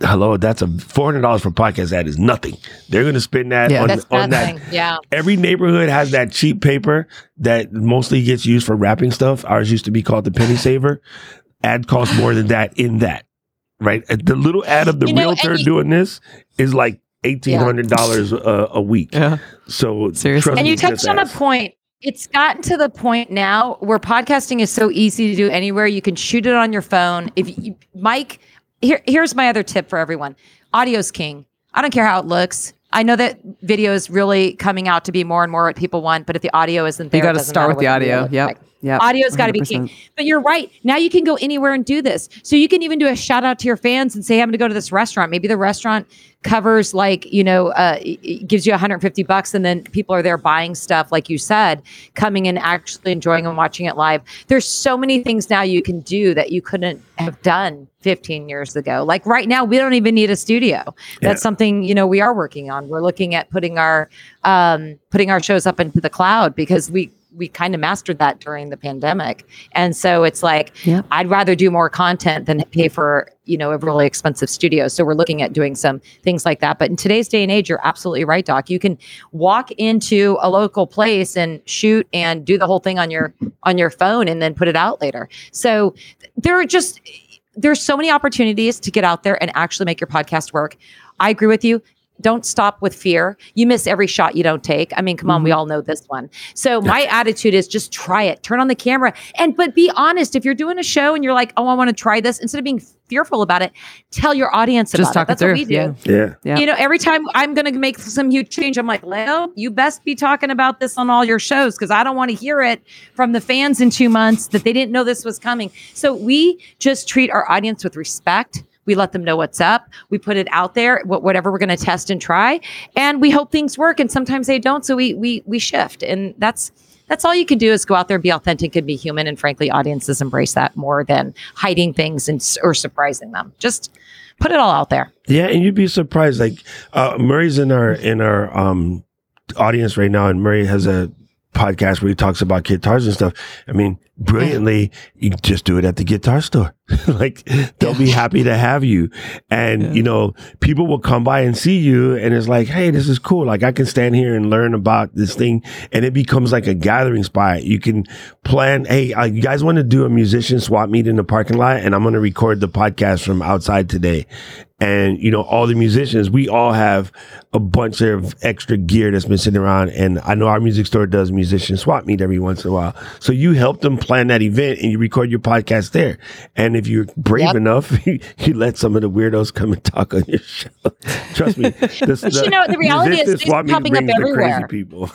Hello, that's a four hundred dollars for podcast ad is nothing. They're going to spend that Yeah. on, on that. Yeah. every neighborhood has that cheap paper that mostly gets used for wrapping stuff. Ours used to be called the penny saver. Ad costs more than that in that, right? Uh, The little ad of the You know, realtor you- doing this is like eighteen hundred dollars a, a week. Yeah. So Seriously. trust And you touched just on a point. It's gotten to the point now where podcasting is so easy to do anywhere. You can shoot it on your phone. If you, Mike, here, here's my other tip for everyone: audio's king. I don't care how it looks. I know that video is really coming out to be more and more what people want, but if the audio isn't there, You got to start with the audio. Yep. like. Yep. Audio's got to be king. But you're right. Now you can go anywhere and do this. So you can even do a shout out to your fans and say, I'm going to go to this restaurant. Maybe the restaurant covers like, you know, uh, it- it gives you 150 bucks and then people are there buying stuff, like you said, coming and actually enjoying and watching it live. There's so many things now you can do that you couldn't have done 15 years ago. Like right now, we don't even need a studio. That's Yeah. something, you know, we are working on. We're looking at putting our, um, putting our shows up into the cloud because we, we kind of mastered that during the pandemic. And so it's like Yeah. I'd rather do more content than pay for, you know, a really expensive studio. So we're looking at doing some things like that. But in today's day and age, you're absolutely right, Doc. You can walk into a local place and shoot and do the whole thing on your on your phone and then put it out later. So there are just there's so many opportunities to get out there and actually make your podcast work. I agree with you. Don't stop with fear. You miss every shot you don't take. I mean, come on, we mm-hmm. all know this one. So my attitude is just try it. Turn on the camera and but be honest. If you're doing a show and you're like, "Oh, I want to try this," instead of being fearful about it, tell your audience Just about talk it. That's it what through. we do. Yeah. Yeah. Yeah. You know, every time I'm going to make some huge change, I'm like, Leo, you best be talking about this on all your shows because I don't want to hear it from the fans in two months that they didn't know this was coming. So we just treat our audience with respect. We let them know what's up. We put it out there, whatever we're going to test and try, and we hope things work. And sometimes they don't, so we we we shift, and that's that's all you can do is go out there and be authentic and be human. And frankly, audiences embrace that more than hiding things and or surprising them. Just put it all out there. Yeah, and you'd be surprised. Like uh, Murray's in our in our um audience right now, and Murray has a podcast where he talks about guitars and stuff. I mean, brilliantly, you just do it at the guitar store. [laughs] like they'll be happy to have you, and you know, people will come by and see you, and it's like, hey, this is cool. Like I can stand here and learn about this thing, and it becomes like a gathering spot. You can plan. Hey, uh, you guys want to do a musician swap meet in the parking lot, and I'm going to record the podcast from outside today and you know all the musicians we all have a bunch of extra gear that's been sitting around and i know our music store does musician swap meet every once in a while so you help them plan that event and you record your podcast there and if you're brave Yep. enough [laughs] you, let some of the weirdos come and talk on your show [laughs] trust me [laughs] this, But you know, the reality is musician it's popping up brings the crazy everywhere. people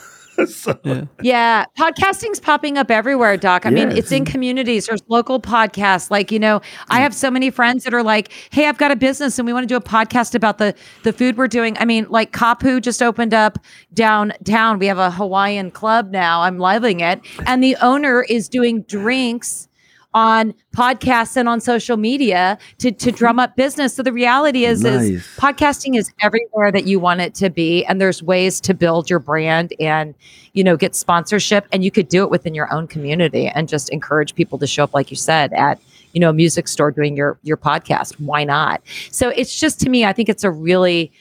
[laughs] so, Yeah, podcasting's popping up everywhere, Doc. I mean, Yes. it's in communities. There's local podcasts. Like, you know, I mm. have so many friends that are like, "Hey, I've got a business and we want to do a podcast about the the food we're doing." I mean, like Kapu just opened up downtown. We have a Hawaiian club now. I'm loving it, and the owner is doing drinks on podcasts and on social media to to drum up business. So the reality is is podcasting is everywhere that you want it to be and there's ways to build your brand and you know get sponsorship and you could do it within your own community and just encourage people to show up like you said at you know a music store doing your your podcast. Why not? So it's just to me i think it's a really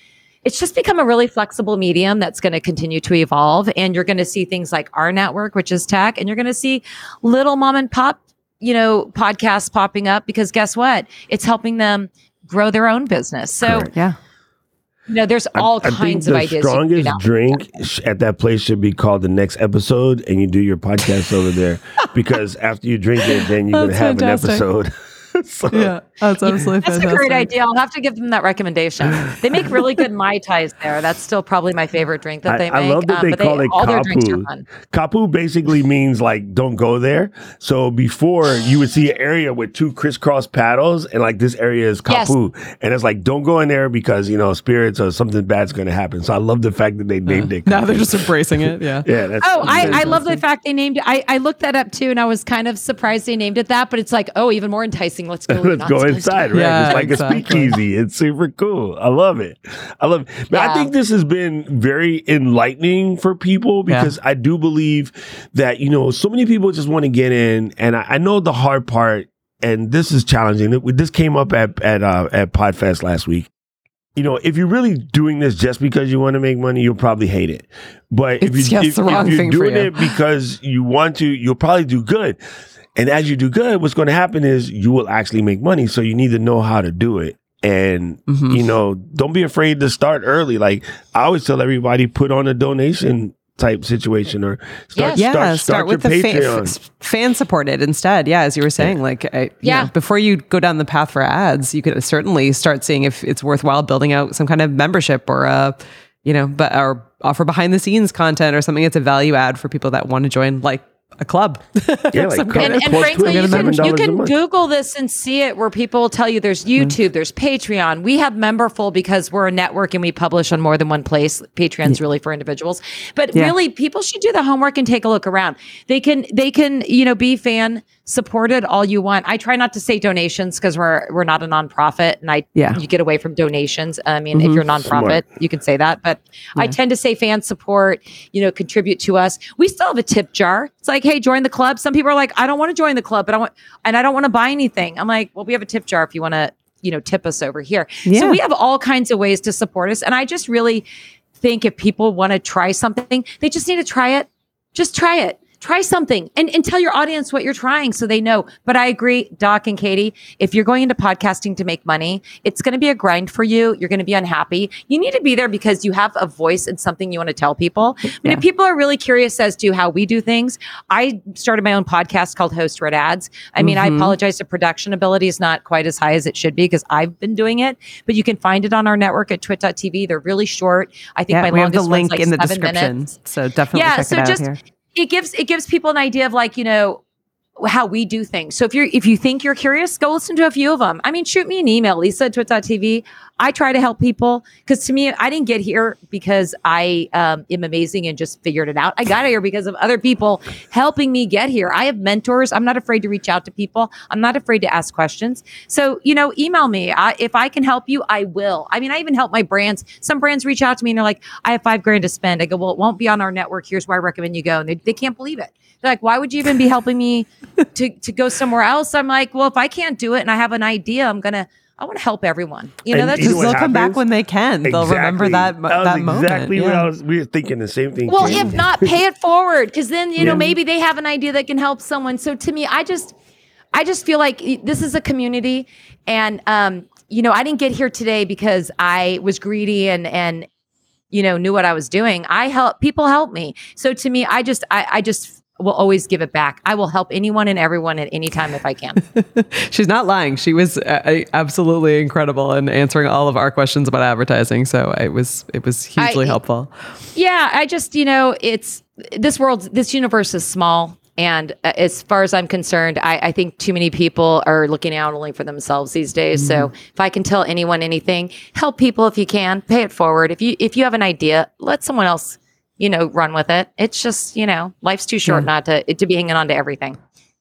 it's just become a really flexible medium that's going to continue to evolve and you're going to see things like our network which is tech and you're going to see little mom and pop you know podcasts popping up because guess what it's helping them grow their own business so Correct. Yeah. you know there's I- all I, think kinds the of ideas you can do strongest drink at that place should be called the next episode, and you do your podcast over there [laughs] because after you drink it, then you're gonna have fantastic. an episode. [laughs] [laughs] So- Yeah. That's absolutely That's fantastic. a great idea. I'll have to give them that recommendation. They make really good mai tais there. That's still probably my favorite drink that I, they make. I love that um, they but call it all their drinks are kapu. fun. Kapu basically means like don't go there. So before you would see an area with two crisscross paddles, and like this area is Yes. kapu, and it's like don't go in there because you know spirits or something bad's going to happen. So I love the fact that they named it. Kapu. Now they're just embracing it. Yeah. [laughs] yeah. That's, Oh, I, I love the fact they named it. I, I looked that up too, and I was kind of surprised they named it that. But it's like, oh, even more enticing. Let's go. [laughs] Let's go inside, right? Yeah, it's like exactly. a speakeasy. It's super cool. I love it. I love it. But I think this has been very enlightening for people Yeah. because I do believe that, you know, so many people just want to get in. And I, I know the hard part, and this is challenging. This came up at, at, uh, at Podfest last week. You know, if you're really doing this just because you want to make money, you'll probably hate it. But if, It's you, just if, the wrong if you're thing for doing you. it because you want to, you'll probably do good. And as you do good, what's going to happen is you will actually make money. So you need to know how to do it. And, Mhm. you know, don't be afraid to start early. Like I always tell everybody, put on a donation type situation or start, Yes. Yeah, start, start, with your the fa- Patreon. f- fan supported instead. Yeah, as you were saying, like I, you Yeah. know, before you go down the path for ads, you could certainly start seeing if it's worthwhile building out some kind of membership or a, you know, but or offer behind the scenes content or something that's a value add for people that want to join, like a club. [laughs] Yeah, like Some And, and frankly, you can, you can. Google this and see it where people tell you there's YouTube, there's Patreon. We have Memberful because we're a network and we publish on more than one place. Patreon's really for individuals. But Yeah. really, people should do the homework and take a look around. They can they can, you know, be fan supported all you want. I try not to say donations because we're we're not a nonprofit and I Yeah. you get away from donations. I mean, if you're a nonprofit, Smart. you can say that. But I tend to say fan support, you know, contribute to us. We still have a tip jar. It's like, hey, join the club. Some people are like, I don't want to join the club, but I want, and I don't want to buy anything. I'm like, well, we have a tip jar if you want to, you know, tip us over here. Yeah. So we have all kinds of ways to support us. And I just really think if people want to try something, they just need to try it. Just try it. Try something and, and tell your audience what you're trying so they know. But I agree, Doc and Katie, if you're going into podcasting to make money, it's going to be a grind for you. You're going to be unhappy. You need to be there because you have a voice and something you want to tell people. I mean, if people are really curious as to how we do things, I started my own podcast called Host-Read Ads. I mean, I Mhm. apologize. The production ability is not quite as high as it should be because I've been doing it, but you can find it on our network at twit.tv. They're really short. I think Yeah, my we have the longest link one's like in the seven description. minutes So definitely yeah check so it out just here. It gives it gives people an idea of like you know how we do things. So if you're if you think you're curious go listen to a few of them i mean shoot me an email lisa at twit.tv i try to help people because to me i didn't get here because i um, am amazing and just figured it out. I got here because of other people helping me get here. I have mentors. I'm not afraid to reach out to people. I'm not afraid to ask questions. So you know email me. I, if i can help you i will. I mean i even help my brands. Some brands reach out to me and they're like i have five grand to spend. I go well it won't be on our network. Here's where i recommend you go. And they, they can't believe it they're like why would you even be helping me to, to go somewhere else i'm like well if i can't do it and i have an idea i'm gonna i want to help everyone you know And that's you know they'll come back when they can. They'll remember Exactly. that was that moment. Exactly what I was. We were thinking the same thing. Well, too. if not, pay it forward because then you know maybe they have an idea that can help someone. So to me, I just, I just feel like this is a community, and um, you know, I didn't get here today because I was greedy and and you know knew what I was doing. I help people help me. So to me, I just, I, I just will always give it back. I will help anyone and everyone at any time if I can. [laughs] She's not lying. She was uh, absolutely incredible in answering all of our questions about advertising. So it was it was hugely I- helpful. Yeah, I just, you know, it's this world, this universe is small. And uh, as far as I'm concerned, I, I think too many people are looking out only for themselves these days. So if I can tell anyone anything, help people if you can, pay it forward. If you if you have an idea, let someone else, you know, run with it. It's just, you know, life's too short not to to be hanging on to everything.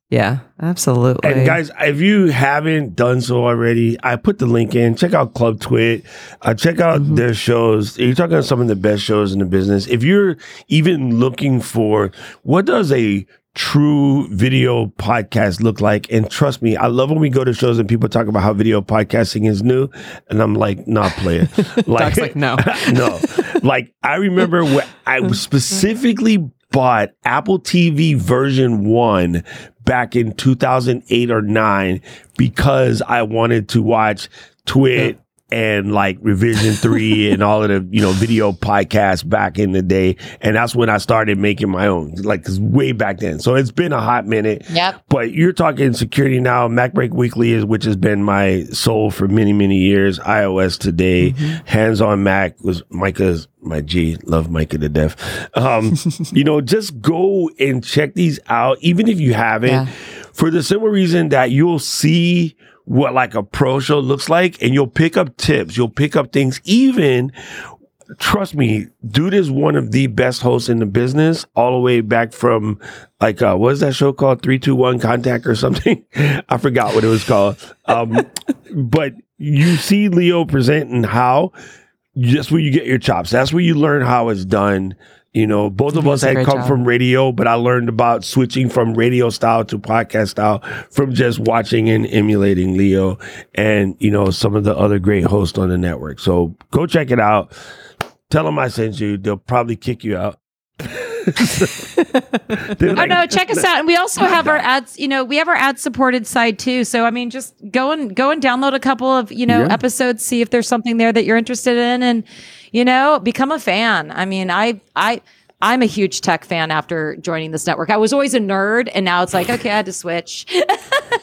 Yeah, absolutely. And guys, if you haven't done so already, I put the link in. Check out Club TWiT. Uh, check out Mm-hmm. their shows. You're talking about some of the best shows in the business. If you're even looking for what does a true video podcast look like, and trust me, I love when we go to shows and people talk about how video podcasting is new, and I'm like, not player. [laughs] Like, like, no. [laughs] no. Like I remember when I [laughs] specifically bought Apple TV version 1 back in 2008 or 9 because I wanted to watch TWiT and like Revision 3 [laughs] and all of the, you know, video podcasts back in the day and that's when I started making my own like 'cause way back then. So it's been a hot minute. Yep. But you're talking security now. MacBreak Weekly is, which has been my soul for many, many years. iOS today, hands on Mac was Micah's my G. Love Micah to death. Um, [laughs] you know, just go and check these out, even if you haven't, Yeah. for the simple reason that you'll see what like a pro show looks like, and you'll pick up tips. You'll pick up things, even trust me, dude is one of the best hosts in the business, all the way back from like uh what is that show called? Three, two, one contact or something? [laughs] I forgot what it was called. Um [laughs] but you see Leo presenting how that's where you get your chops. That's where you learn how it's done. You know, both of us had come job. from radio, but I learned about switching from radio style to podcast style from just watching and emulating Leo and, you know, some of the other great hosts on the network. So go check it out. Tell them I sent you. They'll probably kick you out. [laughs] They're Oh no, check us out. And we also [laughs] have our ads, you know, we have our ad supported side too. So I mean just go and go and download a couple of, you know, Yeah. episodes, see if there's something there that you're interested in and you know, become a fan. I mean, I I I'm a huge tech fan after joining this network. I was always a nerd and now it's like, okay, I had to switch. [laughs]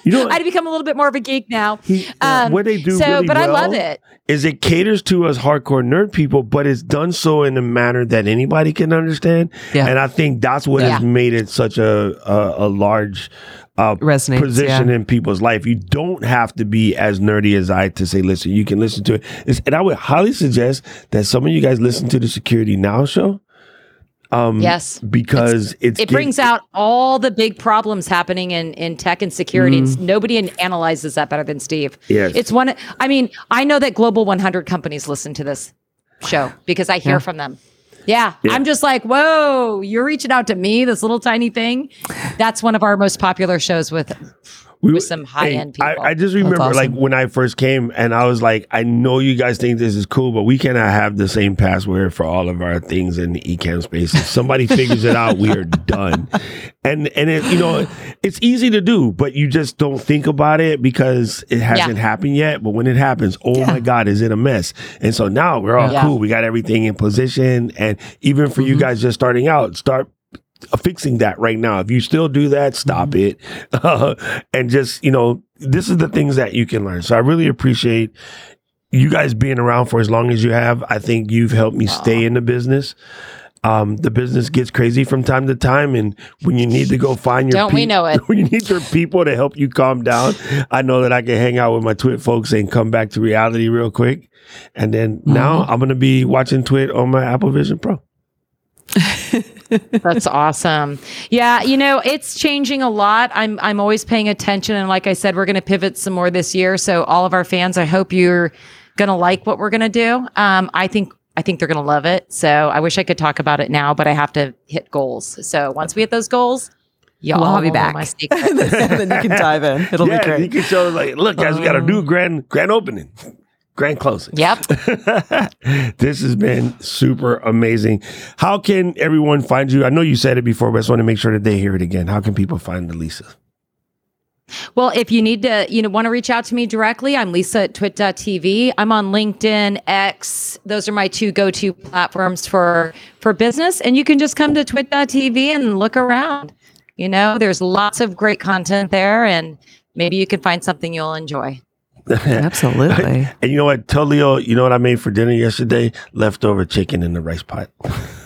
You know, I had to become a little bit more of a geek now. Um, what they do so, really but I love it. is it caters to us hardcore nerd people, but it's done so in a manner that anybody can understand. Yeah. And I think that's what has made it such a a, a large uh, Resonates, position yeah. in people's life. You don't have to be as nerdy as I to say, listen, you can listen to it. It's, and I would highly suggest that some of you guys listen to the Security Now show. Um, Yes. because it's, It brings out all the big problems happening in, in tech and security. It's, nobody analyzes that better than Steve. Yes. It's one, I mean, I know that Global 100 companies listen to this show because I hear Yeah. from them. Yeah, Yeah. I'm just like, whoa, you're reaching out to me, this little tiny thing. That's one of our most popular shows with We, with some high-end people. I just remember awesome. like when I first came and I was like, I know you guys think this is cool, but we cannot have the same password for all of our things in the Ecamm space. If somebody figures it out, we are done. And and it, you know, it's easy to do, but you just don't think about it because it hasn't happened yet. But when it happens, oh my God, is it a mess? And so now we're all Yeah. cool. We got everything in position. And even for you mm-hmm. guys just starting out, start fixing that right now. If you still do that, stop it. Uh, [laughs] and just, you know, this is the things that you can learn. So I really appreciate you guys being around for as long as you have. I think you've helped me stay in the business. Um, the business gets crazy from time to time, and when you need to go find your Don't we know it? [laughs] When you need your people to help you calm down, I know that I can hang out with my TWiT folks and come back to reality real quick. And then now Mm-hmm. I'm gonna be watching TWiT on my Apple Vision Pro. [laughs] That's awesome. Yeah, you know, it's changing a lot. I'm I'm always paying attention and like I said, we're going to pivot some more this year. So all of our fans, I hope you're going to like what we're going to do. Um I think I think they're going to love it. So I wish I could talk about it now, but I have to hit goals. So once we hit those goals, y'all We'll have you back. my [laughs] then you can dive in. It'll yeah, be great. you can show like, look, guys, we got a new grand grand opening, grand closing. yep. [laughs] this has been super amazing. How can everyone find you? I know you said it before, but I just want to make sure that they hear it again. How can people find the Lisa? Well, if you need to, you know, want to reach out to me directly, I'm Lisa at twit.tv. I'm on LinkedIn, X. Those are my two go-to platforms for for business. And you can just come to twit.tv and look around. You know, there's lots of great content there and maybe you can find something you'll enjoy. [laughs] Absolutely. And you know what? Tell Leo, you know what I made for dinner yesterday? Leftover chicken in the rice pot. [laughs]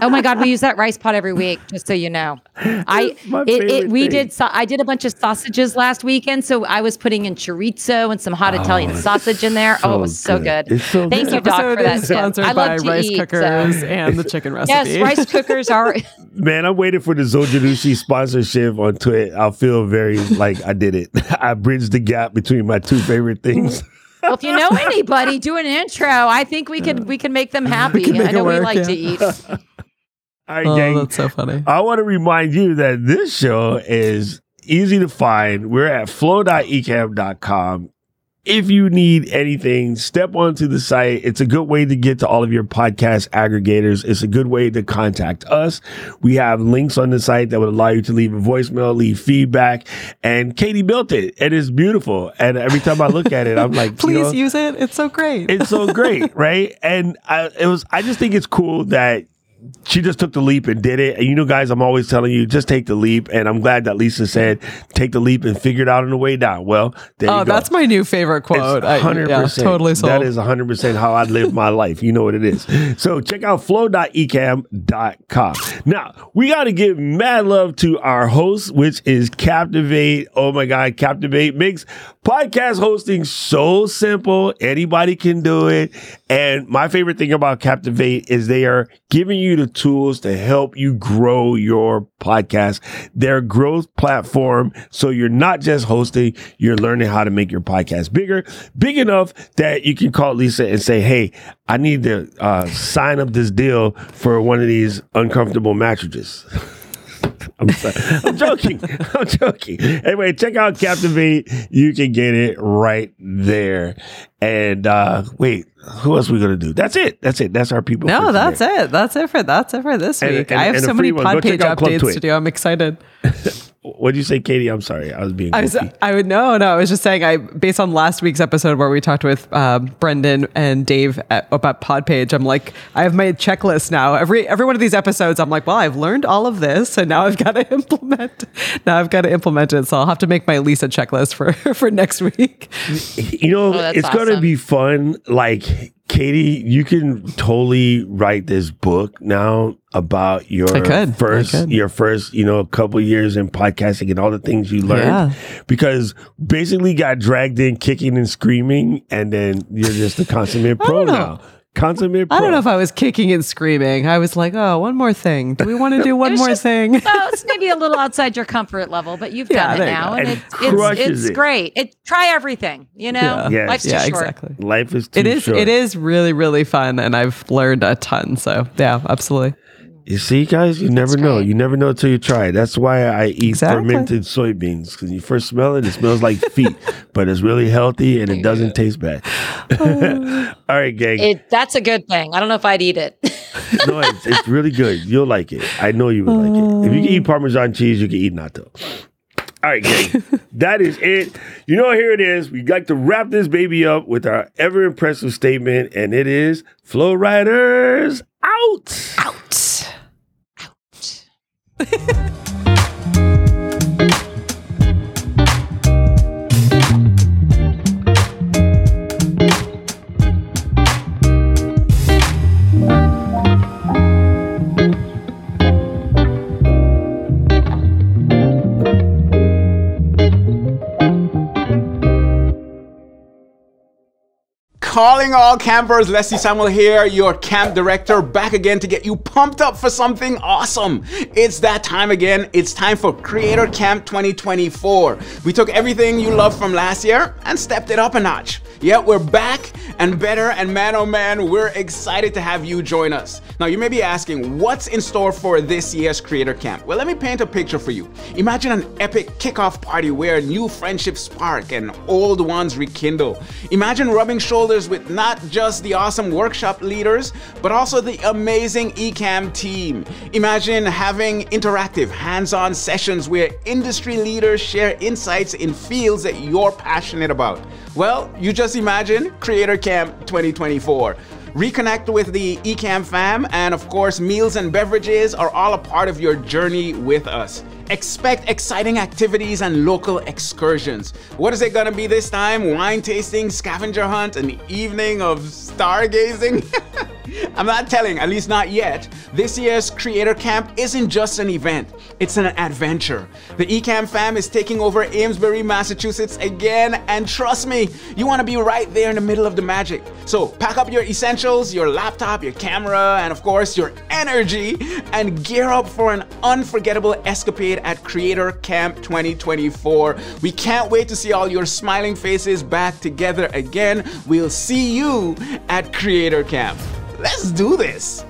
Oh my God, we use that rice pot every week, just so you know. I it, it we thing. did sa- I did a bunch of sausages last weekend, so I was putting in chorizo and some hot Italian oh, sausage in there. oh, it was so good. It's so Thank good. you, Doc, for that is tip. sponsored I by love to rice eat, so- cookers and the chicken [laughs] recipe. Yes, rice cookers are. [laughs] Man, I'm waiting for the Zojirushi sponsorship on Twitter. I'll feel very like I did it. [laughs] I bridged the gap between my two favorite things. Well, if you know anybody, do an intro. I think we could we can make them happy. make I know it we work, like to eat. All right, Oh, gang. that's so funny. I want to remind you that this show is easy to find. We're at flow.ecamm.com. If you need anything, step onto the site. It's a good way to get to all of your podcast aggregators. It's a good way to contact us. We have links on the site that would allow you to leave a voicemail, leave feedback. And Katie built it. and it's beautiful. And every time I look at it, I'm like, [laughs] you Please know, use it. It's so great. it's so great, [laughs] right? And I, it was. I just think it's cool that she just took the leap and did it. And you know, guys, I'm always telling you, just take the leap. And I'm glad that Lisa said, take the leap and figure it out on the way down. Well, there oh, you go. that's my new favorite quote. I- Hundred yeah, percent, totally sold. That is hundred percent how I live my life. You know what it is. So check out flow.ecamm.com. Now we got to give mad love to our host, which is Captivate. Oh my God, Captivate makes podcast hosting so simple. Anybody can do it. And my favorite thing about Captivate is they are giving you the tools to help you grow your podcast. Their growth platform. So you're not just hosting, you're learning how to make your podcast bigger, big enough that you can call Lisa and say, Hey, I need to uh, sign up this deal for one of these uncomfortable mattresses. [laughs] I'm. I'm joking. [laughs] I'm joking. Anyway, check out Captivate. You can get it right there. And uh wait, who else we gonna do? That's it. That's it. That's our people. no, that's it. That's it for that's it for this And- week. and- I have so many Podpage check out Club updates to do. I'm excited. [laughs] What'd you say, Katie? I'm sorry. I was being. I was. I would no, no. I was just saying, I based on last week's episode where we talked with um, Brendan and Dave at, about Podpage. I'm like, I have my checklist now. Every every one of these episodes, I'm like, well, I've learned all of this, and now I've got to [laughs] implement. Now I've got to implement it. So I'll have to make my Lisa checklist for [laughs] for next week. You know, Oh, that's it's going to be fun. Like, Katie, you can totally write this book now about your could. First, your first, you know, a couple years in podcasting and all the things you learned. Yeah. Because basically got dragged in kicking and screaming, and then you're just a consummate pro now. Consummate pro. I don't know if I was kicking and screaming. I was like, oh, one more thing. Do we want to do [laughs] one more just- thing? well, it's [laughs] maybe a little outside your comfort level, but you've Yeah, done it now, go. and, And it's it's, it's it. great. It try everything, you know. Yeah. Yes. Life's yeah, too short. exactly. Life is too It is. short. It is really, really fun, and I've learned a ton. So yeah, absolutely. You see, guys, you never know. great. You never know until you try. it. That's why I eat Exactly. fermented soybeans because you first smell it, it smells like feet, [laughs] but it's really healthy and it doesn't taste bad. Oh. [laughs] All right, gang. It that's a good thing. I don't know if I'd eat it. [laughs] no, it's, it's really good. You'll like it. I know you would like it. If you can eat oh. Parmesan cheese, you can eat natto. All right, gang. [laughs] that is it. You know, here it is. We like to wrap this baby up with our ever impressive statement, and it is Flow Riders out. out. Out. [laughs] [laughs] Calling all campers, Leslie Samuel here, your camp director, back again to get you pumped up for something awesome. It's that time again. It's time for Creator Camp 2024. We took everything you loved from last year and stepped it up a notch. Yep, we're back and better, and man oh man, we're excited to have you join us. Now, you may be asking, what's in store for this year's Creator Camp? Well, let me paint a picture for you. Imagine an epic kickoff party where new friendships spark and old ones rekindle. Imagine rubbing shoulders with not just the awesome workshop leaders, but also the amazing Ecamm team. Imagine having interactive, hands on sessions where industry leaders share insights in fields that you're passionate about. Well, you just imagine Creator Camp 2024. Reconnect with the Ecamm fam, and of course, meals and beverages are all a part of your journey with us. Expect exciting activities and local excursions. What is it gonna be this time? Wine tasting, scavenger hunt, an evening of stargazing? [laughs] I'm not telling, at least not yet. This year's Creator Camp isn't just an event, it's an adventure. The Ecamm fam is taking over Amesbury, Massachusetts again, and trust me, you want to be right there in the middle of the magic. So pack up your essentials, your laptop, your camera, and of course, your energy, and gear up for an unforgettable escapade at Creator Camp 2024. We can't wait to see all your smiling faces back together again. We'll see you at Creator Camp. Let's do this.